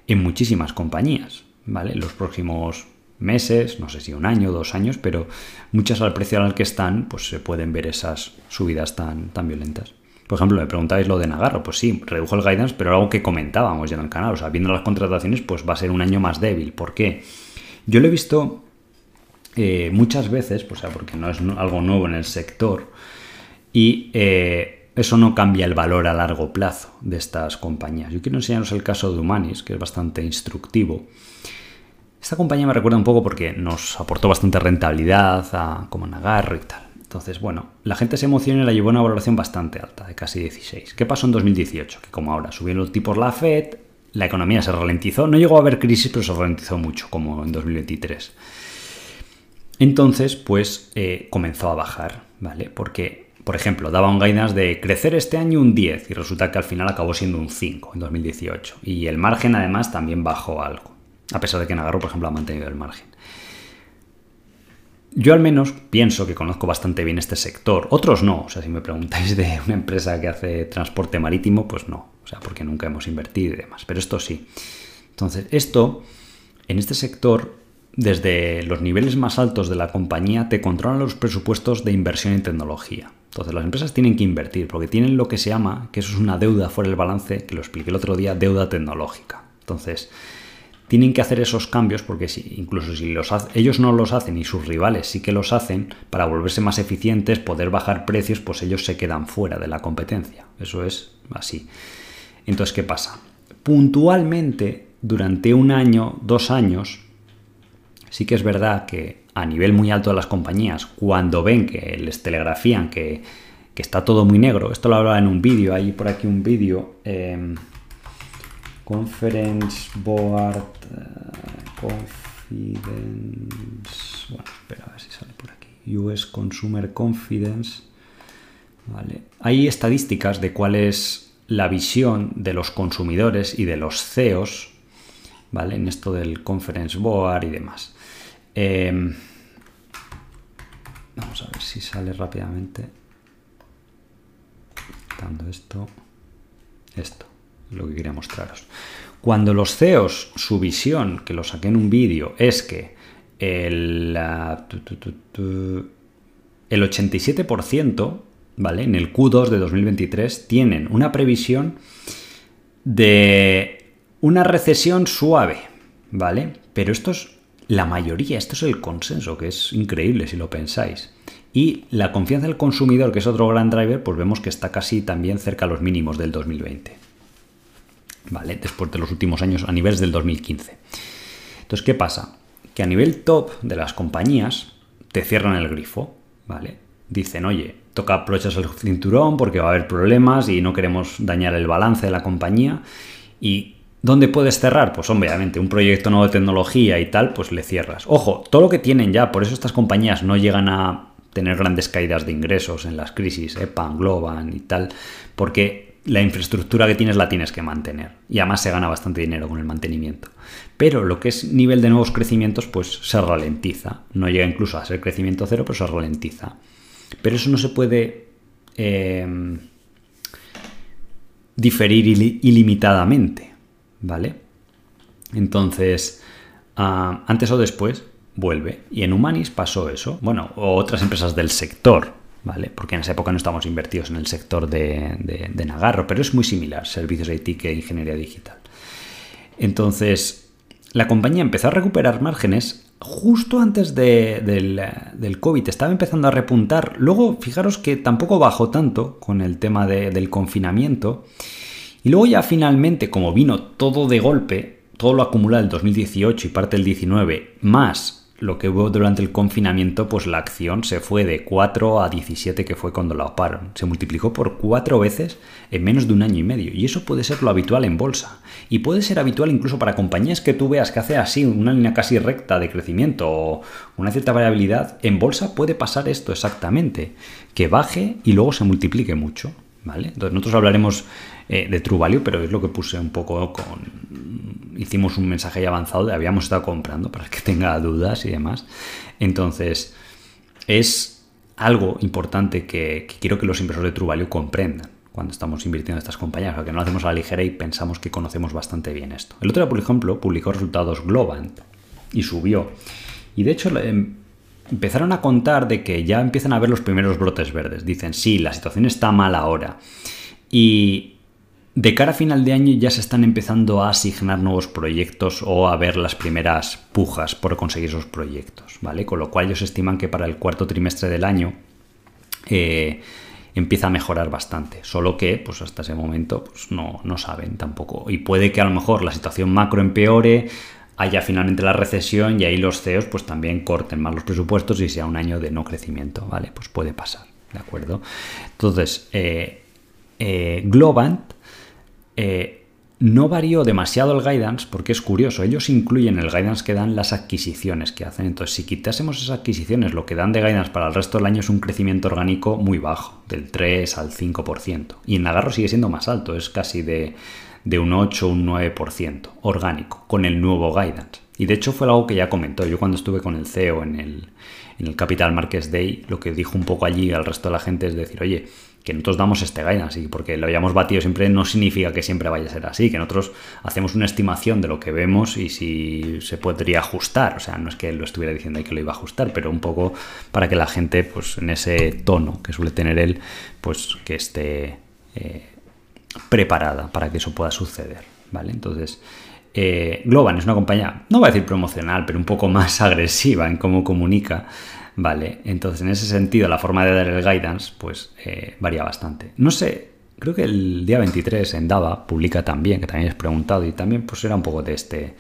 Speaker 1: en muchísimas compañías, ¿vale? Los próximos meses, no sé si un año, dos años, pero muchas al precio al que están, pues se pueden ver esas subidas tan, tan violentas. Por ejemplo, me preguntáis lo de Nagarro, pues sí, redujo el guidance, pero algo que comentábamos ya en el canal, o sea, viendo las contrataciones, pues va a ser un año más débil. ¿Por qué? Yo lo he visto eh, muchas veces, o sea, porque no es algo nuevo en el sector, y eh, eso no cambia el valor a largo plazo de estas compañías. Yo quiero enseñaros el caso de Humanis, que es bastante instructivo. Esta compañía me recuerda un poco porque nos aportó bastante rentabilidad a, como Nagarro y tal. Entonces, bueno, la gente se emocionó y la llevó a una valoración bastante alta, de casi 16. ¿Qué pasó en 2018? Que como ahora subieron los tipos la Fed, la economía se ralentizó. No llegó a haber crisis, pero se ralentizó mucho, como en 2023. Entonces, pues eh, comenzó a bajar, ¿vale? Porque, por ejemplo, daba un guidance de crecer este año un 10 y resulta que al final acabó siendo un 5 en 2018. Y el margen además también bajó algo, a pesar de que Nagarro, por ejemplo, ha mantenido el margen. Yo al menos pienso que conozco bastante bien este sector. Otros no. O sea, si me preguntáis de una empresa que hace transporte marítimo, pues no. O sea, porque nunca hemos invertido y demás. Pero esto sí. Entonces, esto, en este sector, desde los niveles más altos de la compañía, te controlan los presupuestos de inversión en tecnología. Entonces, las empresas tienen que invertir porque tienen lo que se llama, que eso es una deuda fuera del balance, que lo expliqué el otro día, deuda tecnológica. Entonces, tienen que hacer esos cambios porque incluso si los ellos no los hacen y sus rivales sí que los hacen, para volverse más eficientes, poder bajar precios, pues ellos se quedan fuera de la competencia. Eso es así. Entonces, ¿qué pasa? Puntualmente, durante un año, dos años, sí que es verdad que a nivel muy alto de las compañías, cuando ven que les telegrafían que, está todo muy negro, esto lo hablaba en un vídeo, hay por aquí un vídeo. Eh, Conference Board uh, Confidence. Bueno, espera a ver si sale por aquí. US Consumer Confidence. Vale. Hay estadísticas de cuál es la visión de los consumidores y de los CEOs, ¿vale? En esto del Conference Board y demás. Em, vamos a ver si sale rápidamente. Dando esto. Esto lo que quería mostraros. Cuando los CEOs, su visión, que lo saqué en un vídeo, es que el, el 87%, ¿vale? En el Q2 de 2023 tienen una previsión de una recesión suave, ¿vale? Pero esto es la mayoría, esto es el consenso, que es increíble si lo pensáis. Y la confianza del consumidor, que es otro gran driver, pues vemos que está casi también cerca a los mínimos del 2020. ¿Vale? Después de los últimos años a niveles del 2015. Entonces, ¿qué pasa? Que a nivel top de las compañías te cierran el grifo, ¿vale? Dicen, oye, toca aprovechar el cinturón porque va a haber problemas y no queremos dañar el balance de la compañía. ¿Y dónde puedes cerrar? Pues obviamente, un proyecto nuevo de tecnología y tal, pues le cierras. Ojo, todo lo que tienen ya, por eso estas compañías no llegan a tener grandes caídas de ingresos en las crisis, EPAN, Globan y tal, porque la infraestructura que tienes la tienes que mantener. Y además se gana bastante dinero con el mantenimiento. Pero lo que es nivel de nuevos crecimientos, pues se ralentiza. No llega incluso a ser crecimiento cero, pero se ralentiza. Pero eso no se puede eh, diferir ilimitadamente. ¿Vale? Entonces, ah, antes o después, vuelve. Y en Humanis pasó eso. Bueno, o otras empresas del sector ¿vale? Porque en esa época no estábamos invertidos en el sector de, Nagarro, pero es muy similar, servicios IT que ingeniería digital. Entonces, la compañía empezó a recuperar márgenes justo antes del, del, COVID, estaba empezando a repuntar. Luego, fijaros que tampoco bajó tanto con el tema del confinamiento. Y luego ya finalmente, como vino todo de golpe, todo lo acumulado el 2018 y parte del 19, más lo que hubo durante el confinamiento, pues la acción se fue de 4 a 17, que fue cuando la oparon. Se multiplicó por cuatro veces en menos de un año y medio. Y eso puede ser lo habitual en bolsa. Y puede ser habitual incluso para compañías que tú veas que hace así una línea casi recta de crecimiento o una cierta variabilidad. En bolsa puede pasar esto exactamente. Que baje y luego se multiplique mucho. ¿Vale? Entonces nosotros hablaremos eh, de True Value, pero es lo que puse un poco con... Hicimos un mensaje ya avanzado de habíamos estado comprando para que tenga dudas y demás. Entonces, es algo importante que, quiero que los inversores de True Value comprendan cuando estamos invirtiendo en estas compañías, porque no lo hacemos a la ligera y pensamos que conocemos bastante bien esto. El otro día, por ejemplo, publicó resultados Globant y subió. Y de hecho, empezaron a contar de que ya empiezan a ver los primeros brotes verdes. Dicen, sí, la situación está mal ahora. Y de cara a final de año ya se están empezando a asignar nuevos proyectos o a ver las primeras pujas por conseguir esos proyectos, ¿vale? Con lo cual ellos estiman que para el cuarto trimestre del año eh, empieza a mejorar bastante. Solo que, pues hasta ese momento, pues no, no saben tampoco. Y puede que a lo mejor la situación macro empeore, haya finalmente la recesión y ahí los CEOs pues también corten más los presupuestos y sea un año de no crecimiento, ¿vale? Pues puede pasar, ¿de acuerdo? Entonces, eh, eh, Globant eh, no varió demasiado el guidance porque es curioso, ellos incluyen el guidance que dan las adquisiciones que hacen. Entonces, si quitásemos esas adquisiciones, lo que dan de guidance para el resto del año es un crecimiento orgánico muy bajo, del 3 al 5%. Y en Nagarro sigue siendo más alto, es casi de, de un 8 o un 9% orgánico con el nuevo guidance. Y de hecho fue algo que ya comentó. Yo cuando estuve con el CEO en el, en el Capital Markets Day, lo que dijo un poco allí al resto de la gente es decir, oye, que nosotros damos este guidance y porque lo hayamos batido siempre no significa que siempre vaya a ser así, que nosotros hacemos una estimación de lo que vemos y si se podría ajustar, o sea, no es que lo estuviera diciendo ahí que lo iba a ajustar, pero un poco para que la gente, pues en ese tono que suele tener él, pues que esté eh, preparada para que eso pueda suceder, ¿vale? Entonces, eh, Globan es una compañía, no voy a decir promocional, pero un poco más agresiva en cómo comunica, ¿vale? Entonces, en ese sentido, la forma de dar el guidance, pues, eh, varía bastante. No sé, creo que el día 23 en Dava publica también, que también has preguntado, y también, pues, era un poco de este,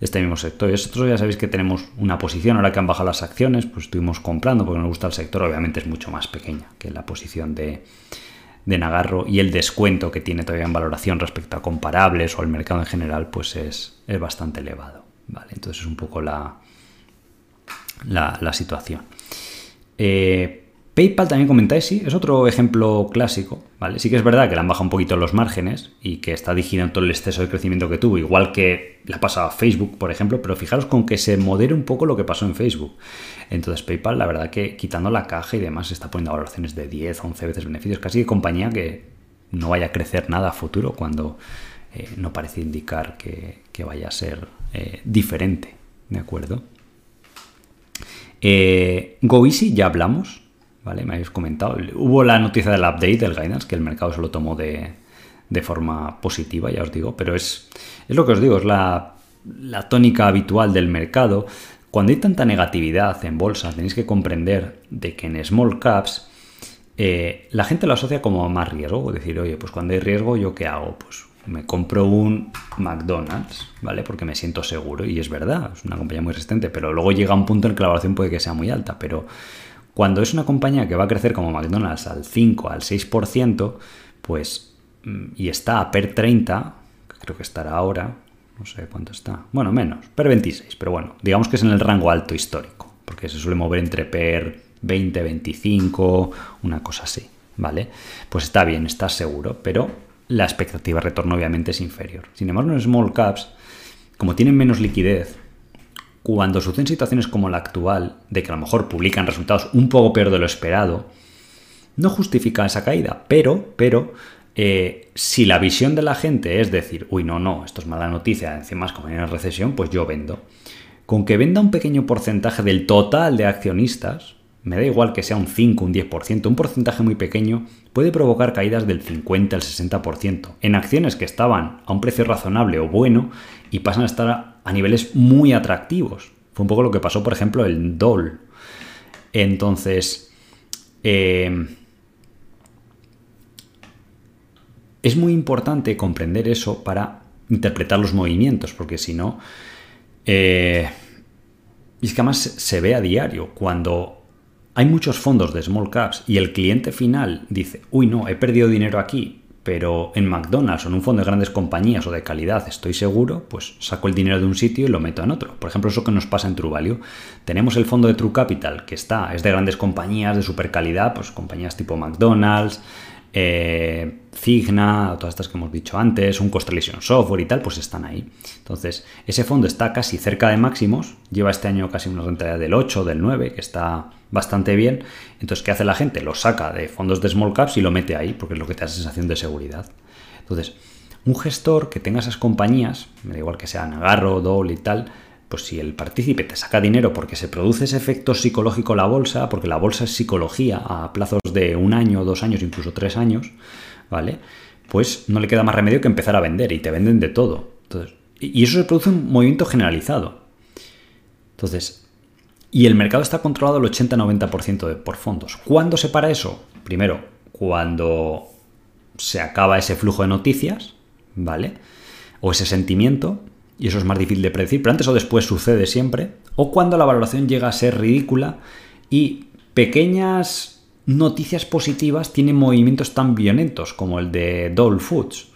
Speaker 1: este mismo sector. Y nosotros ya sabéis que tenemos una posición, ahora que han bajado las acciones, pues estuvimos comprando porque nos gusta el sector, obviamente es mucho más pequeña que la posición de de Nagarro y el descuento que tiene todavía en valoración respecto a comparables o al mercado en general, pues es, es bastante elevado. ¿vale? Entonces es un poco la, la, situación. Eh, PayPal también comentáis, sí, es otro ejemplo clásico, ¿vale? Sí que es verdad que le han bajado un poquito los márgenes y que está digiriendo todo el exceso de crecimiento que tuvo, igual que le ha pasado a Facebook, por ejemplo, pero fijaros con que se modere un poco lo que pasó en Facebook. Entonces PayPal, la verdad que quitando la caja y demás, está poniendo valoraciones de 10, 11 veces beneficios, casi de compañía que no vaya a crecer nada a futuro cuando eh, no parece indicar que, vaya a ser eh, diferente, ¿de acuerdo? Eh, GoEasy ya hablamos, ¿vale? Me habéis comentado. Hubo la noticia del update del guidance, que el mercado se lo tomó de, forma positiva, ya os digo, pero es, es lo que os digo, es la, tónica habitual del mercado. Cuando hay tanta negatividad en bolsa, tenéis que comprender de que en small caps eh, la gente lo asocia como más riesgo. Es decir, oye, pues cuando hay riesgo, ¿yo qué hago? Pues me compro un McDonald's, ¿vale? Porque me siento seguro. Y es verdad, es una compañía muy resistente, pero luego llega un punto en que la valoración puede que sea muy alta. Pero cuando es una compañía que va a crecer como McDonald's al 5, al 6%, pues, mm, y está a PER 30, creo que estará ahora, no sé cuánto está, bueno, menos, PER 26, pero bueno, digamos que es en el rango alto histórico, porque se suele mover entre PER 20, 25, una cosa así, ¿vale? Pues está bien, está seguro, pero la expectativa de retorno obviamente es inferior. Sin embargo, en small caps, como tienen menos liquidez, cuando suceden situaciones como la actual, de que a lo mejor publican resultados un poco peor de lo esperado, no justifica esa caída, pero, pero, eh, si la visión de la gente es decir, uy, no, no, esto es mala noticia, encima como en una recesión, pues yo vendo. Con que venda un pequeño porcentaje del total de accionistas, me da igual que sea un 5, un 10%, un porcentaje muy pequeño puede provocar caídas del 50 al 60% en acciones que estaban a un precio razonable o bueno y pasan a estar a niveles muy atractivos. Fue un poco lo que pasó, por ejemplo, el DOL. Entonces, eh, es muy importante comprender eso para interpretar los movimientos, porque si no, eh, es que además se ve a diario cuando hay muchos fondos de small caps y el cliente final dice, uy, no, he perdido dinero aquí, pero en McDonald's o en un fondo de grandes compañías o de calidad estoy seguro, pues saco el dinero de un sitio y lo meto en otro. Por ejemplo, eso que nos pasa en True Value. Tenemos el fondo de True Capital, que está, es de grandes compañías de super calidad, pues compañías tipo McDonald's, eh, Cigna, todas estas que hemos dicho antes, un Constellation Software y tal, pues están ahí. Entonces, ese fondo está casi cerca de máximos, lleva este año casi una rentabilidad del 8, del 9, que está bastante bien. Entonces, ¿qué hace la gente? Lo saca de fondos de small caps y lo mete ahí, porque es lo que te da sensación de seguridad. Entonces, un gestor que tenga esas compañías, me da igual que sean Agarro, Dole y tal, pues si el partícipe te saca dinero porque se produce ese efecto psicológico la bolsa, porque la bolsa es psicología a plazos de un año, dos años, incluso tres años, ¿vale? Pues no le queda más remedio que empezar a vender y te venden de todo. Entonces, y eso se produce un movimiento generalizado. Entonces, y el mercado está controlado al 80-90% por fondos. ¿Cuándo se para eso? Primero, cuando se acaba ese flujo de noticias, ¿vale? O ese sentimiento, y eso es más difícil de predecir, pero antes o después sucede siempre, o cuando la valoración llega a ser ridícula y pequeñas noticias positivas tienen movimientos tan violentos como el de Dole Foods,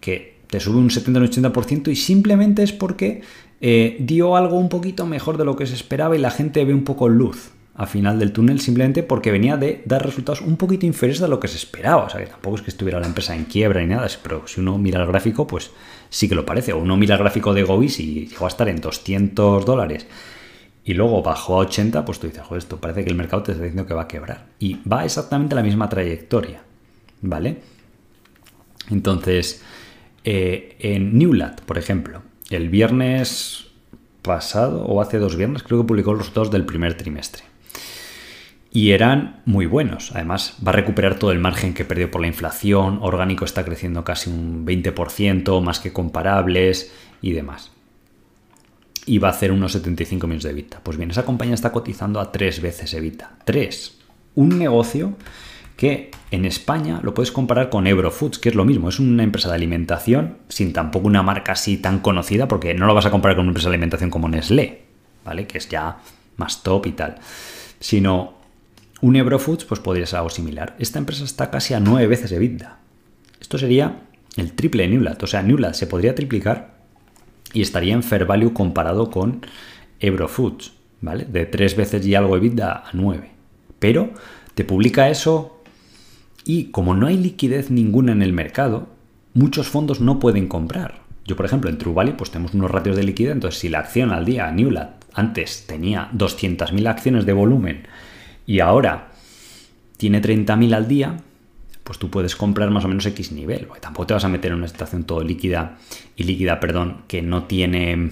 Speaker 1: que te sube un 70-80% y simplemente es porque eh, dio algo un poquito mejor de lo que se esperaba y la gente ve un poco luz a final del túnel simplemente porque venía de dar resultados un poquito inferiores a lo que se esperaba. O sea, que tampoco es que estuviera la empresa en quiebra ni nada, pero si uno mira el gráfico, pues sí que lo parece. O uno mira el gráfico de Govis y llegó a estar en 200 dólares y luego bajó a 80, pues tú dices, joder, esto parece que el mercado te está diciendo que va a quebrar. Y va exactamente la misma trayectoria, ¿vale? Entonces, eh, en Newlat, por ejemplo, el viernes pasado o hace dos viernes creo que publicó los resultados del primer trimestre y eran muy buenos. Además, va a recuperar todo el margen que perdió por la inflación, orgánico está creciendo casi un 20%, más que comparables y demás. Y va a hacer unos 75 millones de EBITDA. Pues bien, esa compañía está cotizando a tres veces EBITDA. Tres. Un negocio que en España lo puedes comparar con Eurofoods, que es lo mismo, es una empresa de alimentación sin tampoco una marca así tan conocida, porque no lo vas a comparar con una empresa de alimentación como Nestlé, ¿vale? Que es ya más top y tal. Sino un Eurofoods, pues podría ser algo similar. Esta empresa está casi a nueve veces EBITDA. Esto sería el triple de Newlat. O sea, Newlat se podría triplicar y estaría en fair value comparado con Eurofoods, ¿vale? De tres veces y algo EBITDA a nueve. Pero te publica eso y como no hay liquidez ninguna en el mercado, muchos fondos no pueden comprar. Yo, por ejemplo, en True Value, pues tenemos unos ratios de liquidez, entonces si la acción al día, Newlat, antes tenía 200.000 acciones de volumen y ahora tiene 30.000 al día, pues tú puedes comprar más o menos X nivel. tampoco te vas a meter en una situación todo líquida y líquida, perdón, que no tiene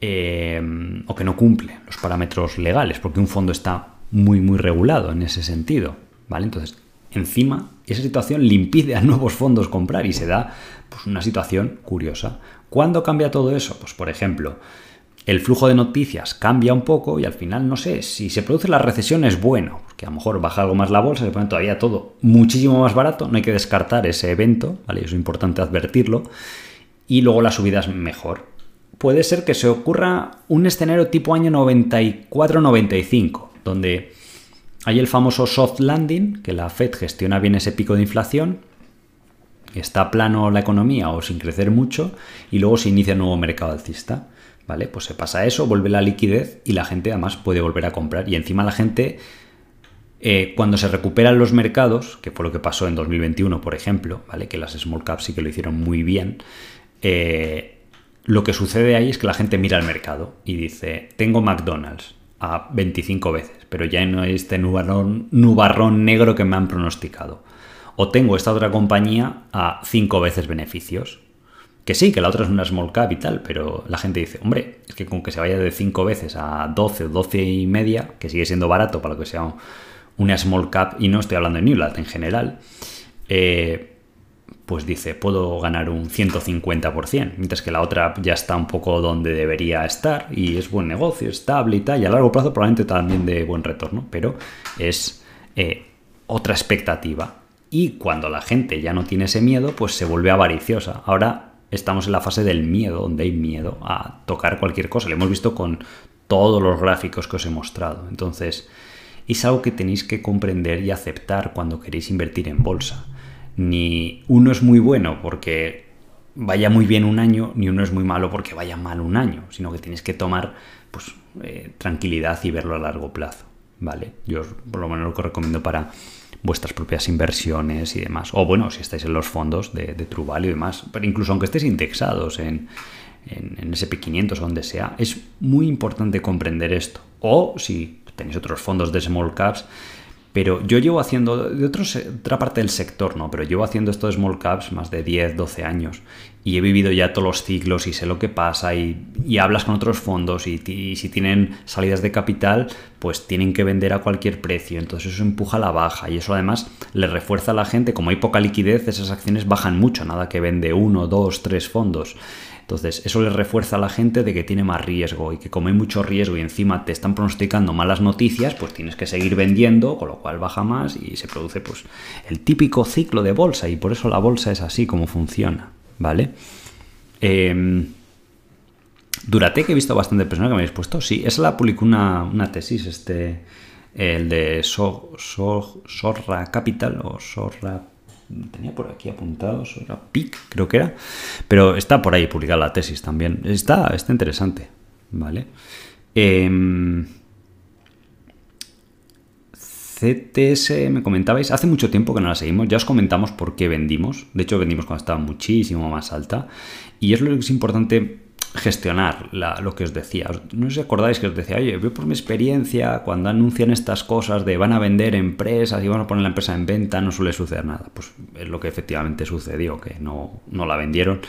Speaker 1: eh, o que no cumple los parámetros legales, porque un fondo está muy, muy regulado en ese sentido. ¿Vale? Entonces, encima, esa situación le impide a nuevos fondos comprar y se da pues, una situación curiosa. ¿Cuándo cambia todo eso? Pues, por ejemplo, el flujo de noticias cambia un poco y al final no sé, si se produce la recesión es bueno, porque a lo mejor baja algo más la bolsa, se pone todavía todo muchísimo más barato, no hay que descartar ese evento, ¿vale? Es importante advertirlo, y luego la subida es mejor. Puede ser que se ocurra un escenario tipo año 94-95, donde hay el famoso soft landing, que la Fed gestiona bien ese pico de inflación, está plano la economía o sin crecer mucho, y luego se inicia un nuevo mercado alcista. ¿vale? Pues se pasa eso, vuelve la liquidez y la gente además puede volver a comprar. Y encima la gente, eh, cuando se recuperan los mercados, que fue lo que pasó en 2021, por ejemplo, ¿vale? Que las small caps sí que lo hicieron muy bien, eh, lo que sucede ahí es que la gente mira al mercado y dice, tengo McDonald's a 25 veces, pero ya no hay este nubarrón, nubarrón negro que me han pronosticado. O tengo esta otra compañía a 5 veces beneficios, que sí, que la otra es una small cap y tal, pero la gente dice, hombre, es que con que se vaya de 5 veces a 12 o 12 y media, que sigue siendo barato para lo que sea una small cap, y no estoy hablando de Newlat en general, eh, pues dice, puedo ganar un 150%, mientras que la otra ya está un poco donde debería estar y es buen negocio, estable y tal, y a largo plazo probablemente también de buen retorno, pero es eh, otra expectativa. Y cuando la gente ya no tiene ese miedo, pues se vuelve avariciosa. Ahora estamos en la fase del miedo, donde hay miedo a tocar cualquier cosa. Lo hemos visto con todos los gráficos que os he mostrado. Entonces, es algo que tenéis que comprender y aceptar cuando queréis invertir en bolsa. Ni uno es muy bueno porque vaya muy bien un año, ni uno es muy malo porque vaya mal un año, sino que tenéis que tomar pues, eh, tranquilidad y verlo a largo plazo. ¿Vale? Yo por lo menos lo que recomiendo para vuestras propias inversiones y demás. O bueno, si estáis en los fondos de, de y demás, pero incluso aunque estéis indexados en, en, SP500 o donde sea, es muy importante comprender esto. O si tenéis otros fondos de small caps, pero yo llevo haciendo, de otra parte del sector, ¿no? Pero llevo haciendo esto de small caps más de 10, 12 años. y he vivido ya todos los ciclos y sé lo que pasa y, hablas con otros fondos y, si tienen salidas de capital, pues tienen que vender a cualquier precio. Entonces eso empuja a la baja y eso además le refuerza a la gente. Como hay poca liquidez, esas acciones bajan mucho, nada que vende uno, dos, tres fondos. Entonces, eso le refuerza a la gente de que tiene más riesgo y que como hay mucho riesgo y encima te están pronosticando malas noticias, pues tienes que seguir vendiendo, con lo cual baja más y se produce pues el típico ciclo de bolsa y por eso la bolsa es así como funciona, ¿vale? Eh, Durate, que he visto bastante personas que me habéis puesto, sí, esa la publicó una, tesis, este, el de Sorra Capital o Sorra tenía por aquí apuntado, era PIC, creo que era, pero está por ahí publicada la tesis también. Está, está interesante, ¿vale? Em, CTS, me comentabais, hace mucho tiempo que no la seguimos, ya os comentamos por qué vendimos, de hecho vendimos cuando estaba muchísimo más alta, y es lo que es importante gestionar lo que os decía. No os acordáis que os decía, oye, veo por mi experiencia, cuando anuncian estas cosas de van a vender empresas y van a poner la empresa en venta, no suele suceder nada. Pues es lo que efectivamente sucedió, que no, no la vendieron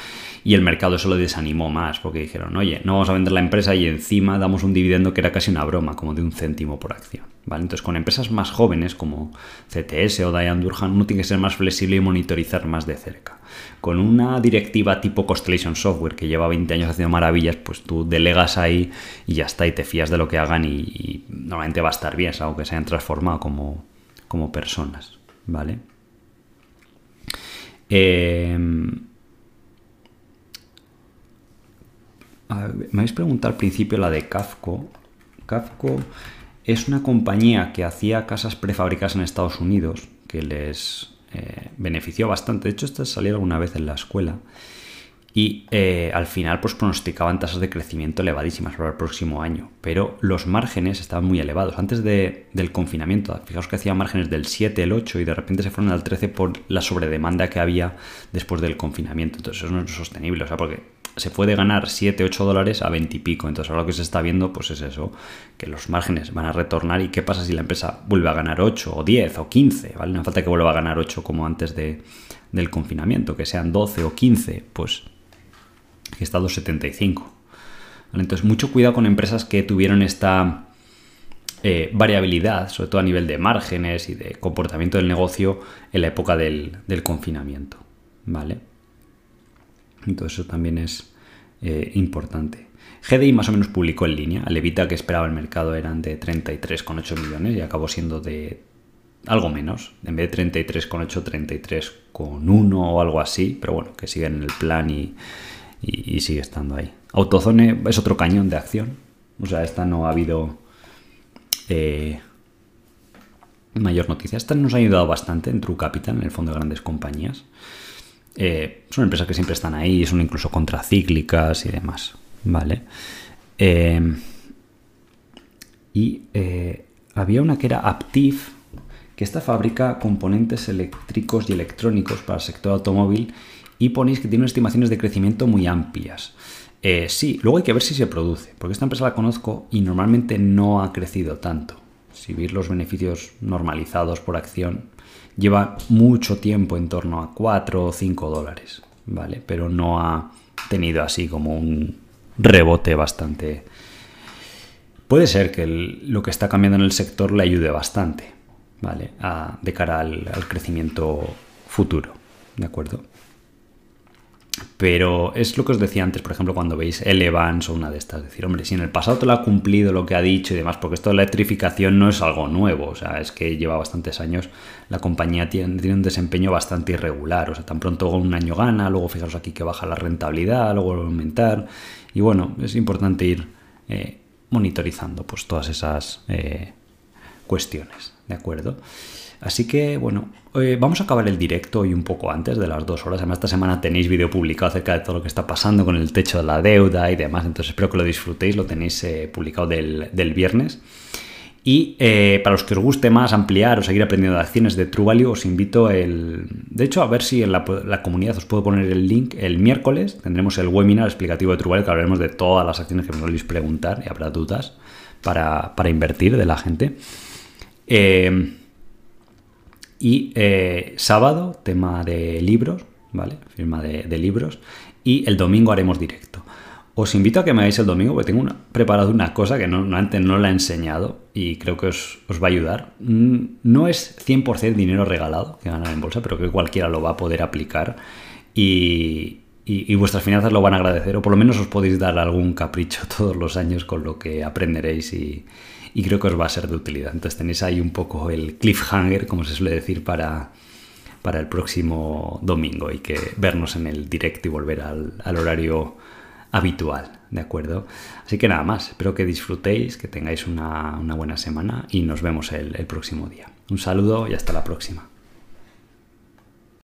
Speaker 1: y el mercado eso lo desanimó más, porque dijeron, oye, no vamos a vender la empresa y encima damos un dividendo que era casi una broma, como de un céntimo por acción. Entonces, con empresas más jóvenes como CTS o Diane Durham, uno tiene que ser más flexible y monitorizar más de cerca con una directiva tipo Constellation Software que lleva 20 años haciendo maravillas, pues tú delegas ahí y ya está, y te fías de lo que hagan y, normalmente va a estar bien, es algo que se hayan transformado como, como personas, ¿vale? Eh, me habéis preguntado al principio la de Kafko. Kafko es una compañía que hacía casas prefabricadas en Estados Unidos, que les eh, benefició bastante. De hecho, esto salió alguna vez en la escuela. Y eh, al final, pues pronosticaban tasas de crecimiento elevadísimas para el próximo año. Pero los márgenes estaban muy elevados. Antes del confinamiento, fijaos que hacía márgenes del 7, el 8 y de repente se fueron al 13 por la sobredemanda que había después del confinamiento. Entonces, eso no es sostenible. O sea, porque se puede ganar 7, 8 dólares a 20 y pico. Entonces ahora lo que se está viendo pues es eso, que los márgenes van a retornar y qué pasa si la empresa vuelve a ganar 8 o 10 o 15, ¿vale? No falta que vuelva a ganar 8 como antes de, del confinamiento, que sean 12 o 15, pues que está 2,75. ¿vale? Entonces mucho cuidado con empresas que tuvieron esta eh, variabilidad, sobre todo a nivel de márgenes y de comportamiento del negocio en la época del confinamiento, ¿vale? Entonces eso también es eh, importante. GDI más o menos publicó en línea. Levita que esperaba el mercado eran de 33,8 millones y acabó siendo de algo menos. En vez de 33,8, 33,1 o algo así. Pero bueno, que sigue en el plan y, sigue estando ahí. Autozone es otro cañón de acción. O sea, esta no ha habido eh, mayor noticia. Esta nos ha ayudado bastante en True Capital, en el fondo de grandes compañías. Eh, son empresas que siempre están ahí, son incluso contracíclicas y demás, ¿vale? Eh, y eh, había una que era Aptiv, que esta fabrica componentes eléctricos y electrónicos para el sector automóvil y ponéis que tiene estimaciones de crecimiento muy amplias. sí, luego hay que ver si se produce, porque esta empresa la conozco y normalmente no ha crecido tanto. Si veis los beneficios normalizados por acción, lleva mucho tiempo en torno a 4 o 5 dólares, ¿vale? Pero no ha tenido así como un rebote bastante... Puede ser que lo que está cambiando en el sector le ayude bastante, ¿vale? de cara al, al crecimiento futuro, ¿de acuerdo? Pero es lo que os decía antes, por ejemplo, cuando veis el Evans o una de estas. Decir, hombre, si en el pasado te lo ha cumplido lo que ha dicho y demás, porque esto de la electrificación no es algo nuevo. O sea, es que lleva bastantes años. La compañía tiene, tiene un desempeño bastante irregular. O sea, tan pronto un año gana, luego fijaros aquí que baja la rentabilidad, luego vuelve a aumentar. Y bueno, es importante ir eh, monitorizando pues, todas esas eh, cuestiones. ¿De acuerdo? Así que, bueno, eh, vamos a acabar el directo hoy un poco antes de las dos horas. Además, esta semana tenéis vídeo publicado acerca de todo lo que está pasando con el techo de la deuda y demás. Entonces, espero que lo disfrutéis. Lo tenéis eh, publicado del, viernes. Y eh, para los que os guste más ampliar o seguir aprendiendo de acciones de True Value, os invito el... De hecho, a ver si en la, comunidad os puedo poner el link. El miércoles tendremos el webinar explicativo de True Value, que hablaremos de todas las acciones que me soléis preguntar y habrá dudas para, para invertir de la gente. Eh, y eh, sábado, tema de libros, ¿vale? Firma de, libros. Y el domingo haremos directo. Os invito a que me hagáis el domingo porque tengo preparado una cosa que no, antes no la he enseñado y creo que os, va a ayudar. Mm, no es 100% dinero regalado que ganar en bolsa, pero que cualquiera lo va a poder aplicar y, vuestras finanzas lo van a agradecer o por lo menos os podéis dar algún capricho todos los años con lo que aprenderéis y, y creo que os va a ser de utilidad. Entonces tenéis ahí un poco el cliffhanger, como se suele decir, para, para el próximo domingo y que vernos en el directo y volver al, horario habitual, ¿de acuerdo? Así que nada más, espero que disfrutéis, que tengáis una, buena semana y nos vemos el próximo día. Un saludo y hasta la próxima.